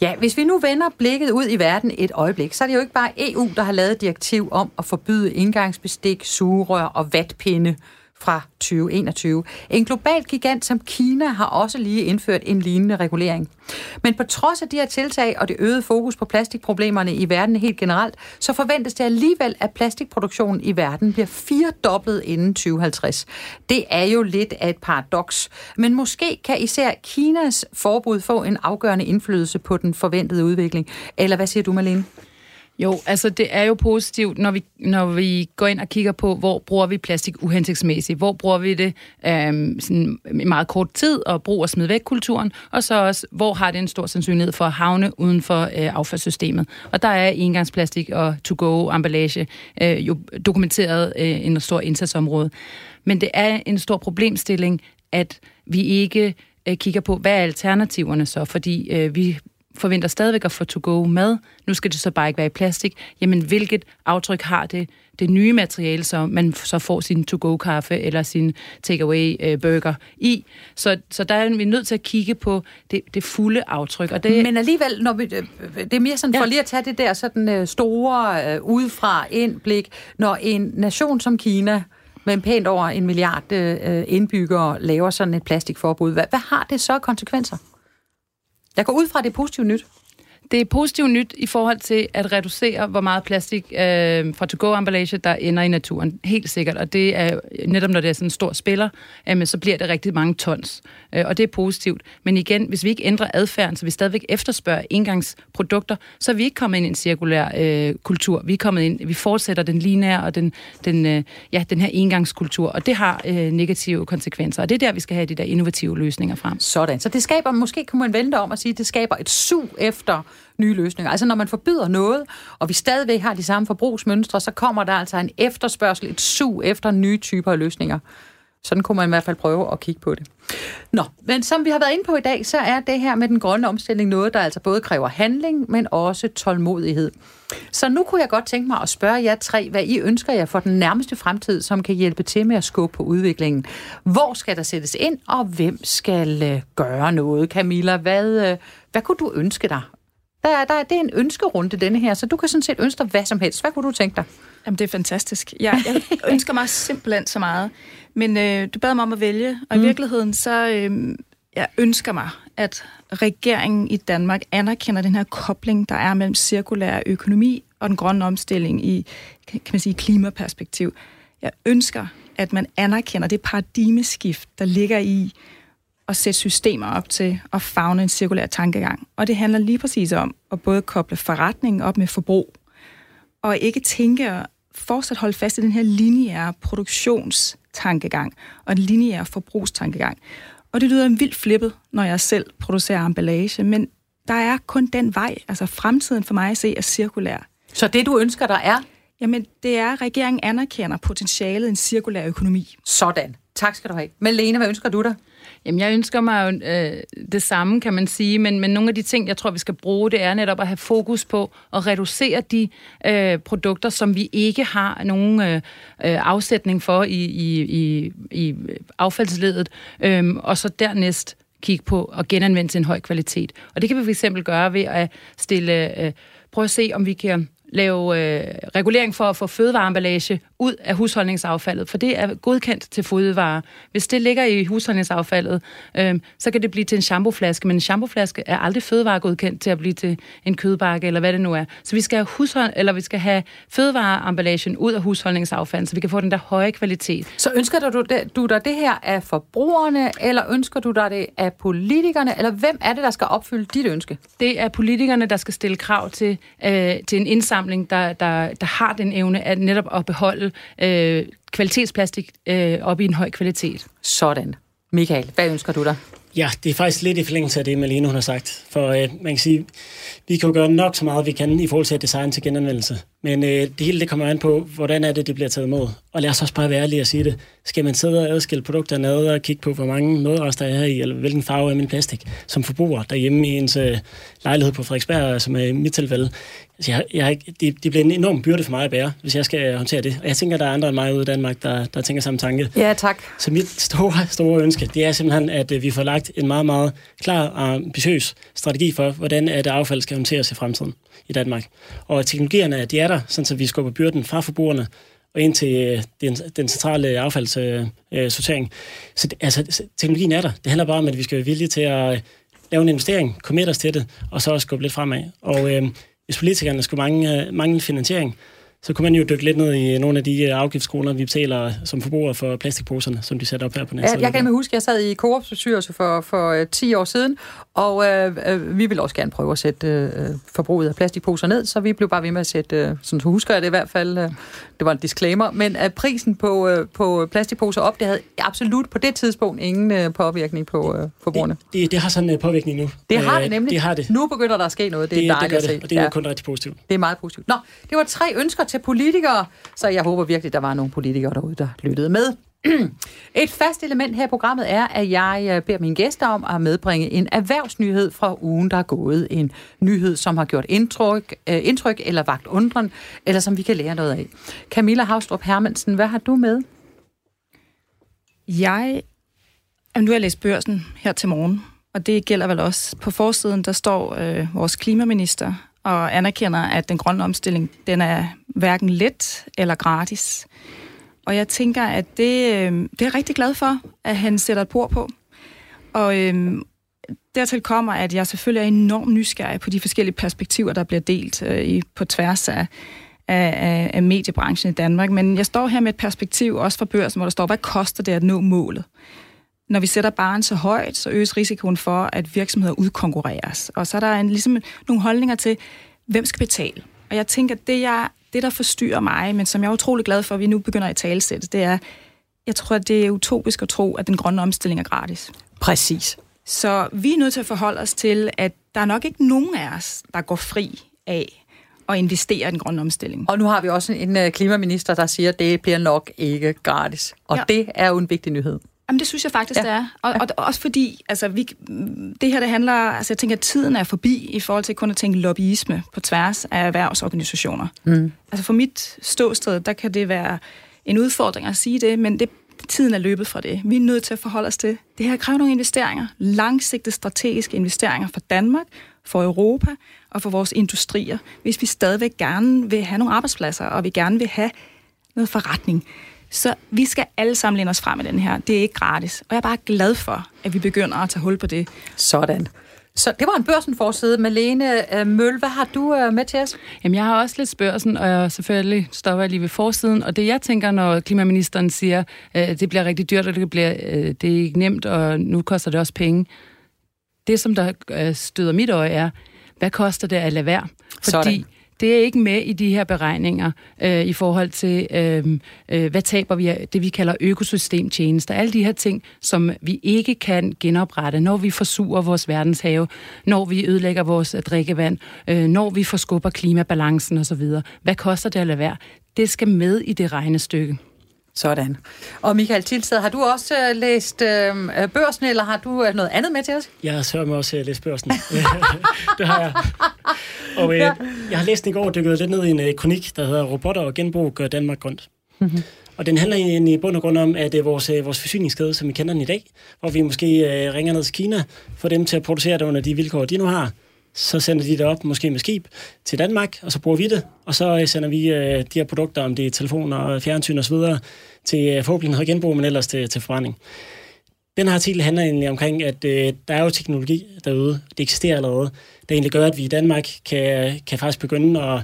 A: Ja, hvis vi nu vender blikket ud i verden et øjeblik, så er det jo ikke bare EU, der har lavet direktiv om at forbyde indgangsbestik, sugerør og vatpinde fra 2021. En global gigant som Kina har også lige indført en lignende regulering. Men på trods af de her tiltag og det øgede fokus på plastikproblemerne i verden helt generelt, så forventes det alligevel, at plastikproduktionen i verden bliver firedoblet inden 2050. Det er jo lidt af et paradoks, men måske kan især Kinas forbud få en afgørende indflydelse på den forventede udvikling. Eller hvad siger du, Malene?
D: Jo, altså det er jo positivt, når vi, når vi går ind og kigger på, hvor bruger vi plastik uhensigtsmæssigt, hvor bruger vi det øhm, sådan i meget kort tid, og brug og smid væk kulturen, og så også, hvor har det en stor sandsynlighed for at havne uden for øh, affaldssystemet. Og der er engangsplastik og to-go-emballage øh, jo dokumenteret øh, en stor indsatsområde. Men det er en stor problemstilling, at vi ikke øh, kigger på, hvad er alternativerne så, fordi øh, vi forventer stadigvæk at få to-go mad. Nu skal det så bare ikke være i plastik. Jamen, hvilket aftryk har det, det nye materiale, så man så får sin to-go-kaffe eller sin take-away-burger i? Så, så der er vi nødt til at kigge på det, det fulde aftryk. Og det,
A: Men alligevel, når vi, øh, det er mere sådan for
D: Ja.
A: lige at tage det der sådan øh, store øh, udefra indblik, når en nation som Kina med en pænt over en milliard øh, indbyggere laver sådan et plastikforbud, hvad, hvad har det så konsekvenser? Jeg går ud fra, at det er positivt nyt
D: det er positivt nyt i forhold til at reducere, hvor meget plastik øh, fra to-go-emballage, der ender i naturen. Helt sikkert. Og det er netop, når det er sådan en stor spiller, øh, så bliver det rigtig mange tons. Øh, og det er positivt. Men igen, hvis vi ikke ændrer adfærden, så vi stadigvæk efterspørger engangsprodukter, så er vi ikke kommet ind i en cirkulær øh, kultur. Vi er kommet ind, vi fortsætter den linære og den, den, øh, ja, den her engangskultur, og det har øh, negative konsekvenser. Og det er der, vi skal have de der innovative løsninger frem.
A: Sådan. Så det skaber, måske kunne man vente om at sige, det skaber et sug efter nye løsninger. Altså når man forbyder noget, og vi stadigvæk har de samme forbrugsmønstre, så kommer der altså en efterspørgsel, et sug efter nye typer af løsninger. Sådan kunne man i hvert fald prøve at kigge på det. Nå, men som vi har været inde på i dag, så er det her med den grønne omstilling noget, der altså både kræver handling, men også tålmodighed. Så nu kunne jeg godt tænke mig at spørge jer tre, hvad I ønsker jer for den nærmeste fremtid, som kan hjælpe til med at skubbe på udviklingen. Hvor skal der sættes ind, og hvem skal øh, gøre noget? Camilla, hvad, øh, hvad kunne du ønske dig? Der, er- der, er- det er en ønskerunde, denne her, så du kan sådan set ønske dig hvad som helst. Hvad kunne du tænke dig?
B: Jamen, det er fantastisk. Jeg, jeg ønsker mig simpelthen så meget. Men øh, du bad mig om at vælge, og mm. i virkeligheden så øh, jeg ønsker mig, at regeringen i Danmark anerkender den her kobling, der er mellem cirkulær økonomi og den grønne omstilling i, kan man sige, klimaperspektiv. Jeg ønsker, at man anerkender det paradigmeskift, der ligger i at sætte systemer op til at fagne en cirkulær tankegang. Og det handler lige præcis om at både koble forretningen op med forbrug, og ikke tænke og fortsat holde fast i den her lineære produktionstankegang og den lineære forbrugstankegang. Og det lyder vildt flippet, når jeg selv producerer emballage, men der er kun den vej. Altså fremtiden for mig at se er cirkulær.
A: Så det, du ønsker dig, er
B: Jamen, det er, at regeringen anerkender potentialet i en cirkulær økonomi.
A: sådan. Tak skal du have. Malene, hvad ønsker du dig?
D: Jamen, jeg ønsker mig jo øh, det samme, kan man sige, men, men nogle af de ting, jeg tror, vi skal bruge, det er netop at have fokus på at reducere de øh, produkter, som vi ikke har nogen øh, øh afsætning for i, i, i, i affaldsledet, øh, og så dernæst kigge på og genanvende til en høj kvalitet. Og det kan vi fx gøre ved at stille, øh, prøve at se, om vi kan lave øh, regulering for at få fødevareemballage ud af husholdningsaffaldet, for det er godkendt til fødevarer. Hvis det ligger i husholdningsaffaldet, øh, så kan det blive til en shampooflaske, men en shampooflaske er aldrig fødevaregodkendt til at blive til en kødbakke, eller hvad det nu er. Så vi skal have, hushold, eller vi skal have fødevareemballagen ud af husholdningsaffaldet, så vi kan få den der høje kvalitet.
A: Så ønsker du, det, du dig det her af forbrugerne, eller ønsker du dig det af politikerne, eller hvem er det, der skal opfylde dit ønske?
D: Det er politikerne, der skal stille krav til, øh, til en indsamling, der, der, der har den evne at netop at beholde øh, kvalitetsplastik øh, op i en høj kvalitet.
A: Sådan. Michael, hvad ønsker du dig?
C: Ja, det er faktisk lidt i forlængelse af det, Malene hun har sagt. For øh, man kan sige, vi kan jo gøre nok så meget, vi kan i forhold til at designe til genanvendelse. Men øh, det hele det kommer an på, hvordan er det, det bliver taget imod. Og lad os også bare være ærlige og sige det. Skal man sidde og adskille produkterne ad og kigge på, hvor mange madrester er i, eller hvilken farve er min plastik, som forbruger derhjemme i ens øh, lejlighed på Frederiksberg, som er i mit tilfælde. Altså, jeg, jeg, det, det bliver en enorm byrde for mig at bære, hvis jeg skal håndtere det. Og jeg tænker, der er andre end mig ude i Danmark, der, der tænker samme tanke.
A: Ja, tak.
C: Så mit store, store ønske, det er simpelthen, at øh, vi får lagt en meget, meget klar og ambitiøs strategi for, hvordan det affald skal håndteres i fremtiden i Danmark. Og teknologierne, de er der, sådan så vi skubber byrden fra forbrugerne og ind til øh, den, den centrale affaldssortering. Øh, så det, altså, teknologien er der. Det handler bare om, at vi skal være villige til at lave en investering, committe os til det, og så også skubbe lidt fremad. Og øh, hvis politikerne skulle mangle, mangle finansiering, så kunne man jo dykke lidt ned i nogle af de afgiftskroner, vi betaler som forbrugere for plastikposerne, som de sætter op her på næste.
A: Ja, jeg kan huske, at jeg sad i Coops bestyrelse for, for uh, 10 år siden, og øh, uh, vi ville også gerne prøve at sætte øh, forbruget af plastikposer ned, så vi blev bare ved med at sætte, øh, sådan husker jeg det i hvert fald, øh, det var en disclaimer, men at prisen på, øh, på plastikposer op, det havde absolut på det tidspunkt ingen øh, påvirkning på øh, forbrugerne.
C: Det, det, det har sådan en påvirkning nu.
A: Det har det nemlig. Det har det. Nu begynder der at ske noget. Det, det er dejligt
C: det
A: det, at
C: se. Og det er ja. kun rigtig positivt.
A: Det er meget positivt. Nå, det var tre ønsker til politikere, så jeg håber virkelig, der var nogle politikere derude, der lyttede med. Et fast element her i programmet er, at jeg øh, beder mine gæster om at medbringe en erhvervsnyhed fra ugen, der er gået. En nyhed, som har gjort indtryk, øh, indtryk eller vagt undren, eller som vi kan lære noget af. Camilla Havstrup Hermansen, hvad har du med?
B: Jeg... Jamen, nu har jeg læst børsen her til morgen, og det gælder vel også. På forsiden, der står øh, vores klimaminister og anerkender, at den grønne omstilling, den er hverken let eller gratis. Og jeg tænker, at det, øh, det er jeg rigtig glad for, at han sætter et bord på. Og øh, dertil kommer, at jeg selvfølgelig er enormt nysgerrig på de forskellige perspektiver, der bliver delt øh, i, på tværs af, af, af mediebranchen i Danmark. Men jeg står her med et perspektiv også fra børsen, hvor der står, hvad koster det at nå målet? Når vi sætter barn så højt, så øges risikoen for, at virksomheder udkonkurreres. Og så er der en, ligesom nogle holdninger til, hvem skal betale? Og jeg tænker, at det, jeg, det, der forstyrrer mig, men som jeg er utrolig glad for, at vi nu begynder at talsætte, det er, jeg tror, at det er utopisk at tro, at den grønne omstilling er gratis.
A: Præcis.
B: Så vi er nødt til at forholde os til, at der er nok ikke nogen af os, der går fri af at investere i den grønne omstilling.
A: Og nu har vi også en, en klimaminister, der siger, at det bliver nok ikke gratis. Og ja. det er jo en vigtig nyhed.
B: Jamen, det synes jeg faktisk, ja. det er. Og, og også fordi, altså, vi, det her, det handler, altså, jeg tænker, at tiden er forbi i forhold til kun at tænke lobbyisme på tværs af erhvervsorganisationer. Mm. Altså, for mit ståsted, der kan det være en udfordring at sige det, men det, tiden er løbet fra det. Vi er nødt til at forholde os til. Det her kræver nogle investeringer. Langsigtede strategiske investeringer for Danmark, for Europa og for vores industrier, hvis vi stadigvæk gerne vil have nogle arbejdspladser, og vi gerne vil have noget forretning. Så vi skal alle sammen lænde os frem i den her. Det er ikke gratis. Og jeg er bare glad for, at vi begynder at tage hul på det.
A: Sådan. Så det var en børsenforside. Malene øh, Møl, hvad har du øh, med til os?
D: Jamen, jeg har også lidt spørsen, og jeg selvfølgelig stopper jeg lige ved forsiden. Og det, jeg tænker, når klimaministeren siger, at øh, det bliver rigtig dyrt, og det, bliver, det er ikke nemt, og nu koster det også penge. Det, som der støder mit øje, er, hvad koster det at lade være? Fordi Sådan det er ikke med i de her beregninger øh, i forhold til, øh, øh, hvad taber vi af det, vi kalder økosystemtjenester. Alle de her ting, som vi ikke kan genoprette, når vi forsurer vores verdenshave, når vi ødelægger vores øh, drikkevand, øh, når vi forskubber klimabalancen osv. Hvad koster det at lade være? Det skal med i det regnestykke.
A: Sådan. Og Michael Tilsted, har du også uh, læst uh, børsen, eller har du uh, noget andet med til os?
C: Jeg har sørget mig også at læse børsen. det har jeg. Og uh, ja. jeg har læst den i går og dykket lidt ned i en uh, kronik, der hedder Robotter og genbrug gør Danmark grønt. Mm-hmm. Og den handler egentlig i bund og grund om, at det er vores, øh, vores forsyningsskade, som vi kender den i dag, hvor vi måske øh, ringer ned til Kina, for dem til at producere det under de vilkår, de nu har. Så sender de det op, måske med skib, til Danmark, og så bruger vi det. Og så øh, sender vi øh, de her produkter, om det er telefoner, fjernsyn osv., til øh, forhåbentlig noget genbrug, men ellers til, til forbrænding. Den her artikel handler egentlig omkring, at øh, der er jo teknologi derude, det eksisterer allerede, der egentlig gør, at vi i Danmark kan, kan faktisk begynde at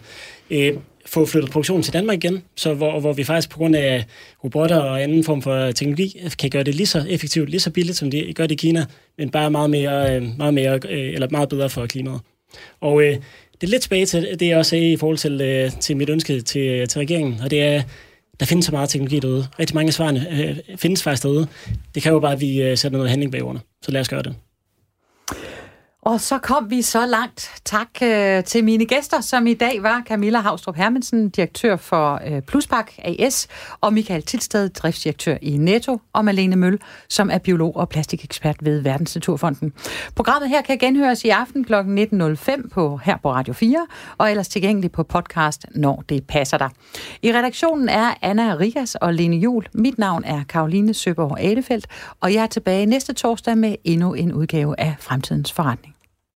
C: øh, få flyttet produktionen til Danmark igen, så hvor, hvor vi faktisk på grund af robotter og anden form for teknologi kan gøre det lige så effektivt, lige så billigt, som de gør det i Kina, men bare meget, mere, øh, meget, mere, øh, eller meget bedre for klimaet. Og øh, det er lidt tilbage til det, jeg også sagde i forhold til, øh, til mit ønske til, øh, til regeringen, og det er, der findes så meget teknologi derude. Rigtig mange af svarene øh, findes faktisk derude. Det kræver bare, at vi øh, sætter noget handling bag ordene. Så lad os gøre det.
A: Og så kom vi så langt. Tak øh, til mine gæster, som i dag var Camilla Havstrup Hermansen, direktør for øh, Pluspak AS, og Michael Tilsted, driftsdirektør i Netto, og Malene Møl, som er biolog og plastikekspert ved Verdens Naturfonden. Programmet her kan genhøres i aften kl. 19.05 på, her på Radio 4, og ellers tilgængeligt på podcast, når det passer dig. I redaktionen er Anna Rigas og Lene Jul. Mit navn er Karoline Søborg Adefeldt, og jeg er tilbage næste torsdag med endnu en udgave af Fremtidens Forretning.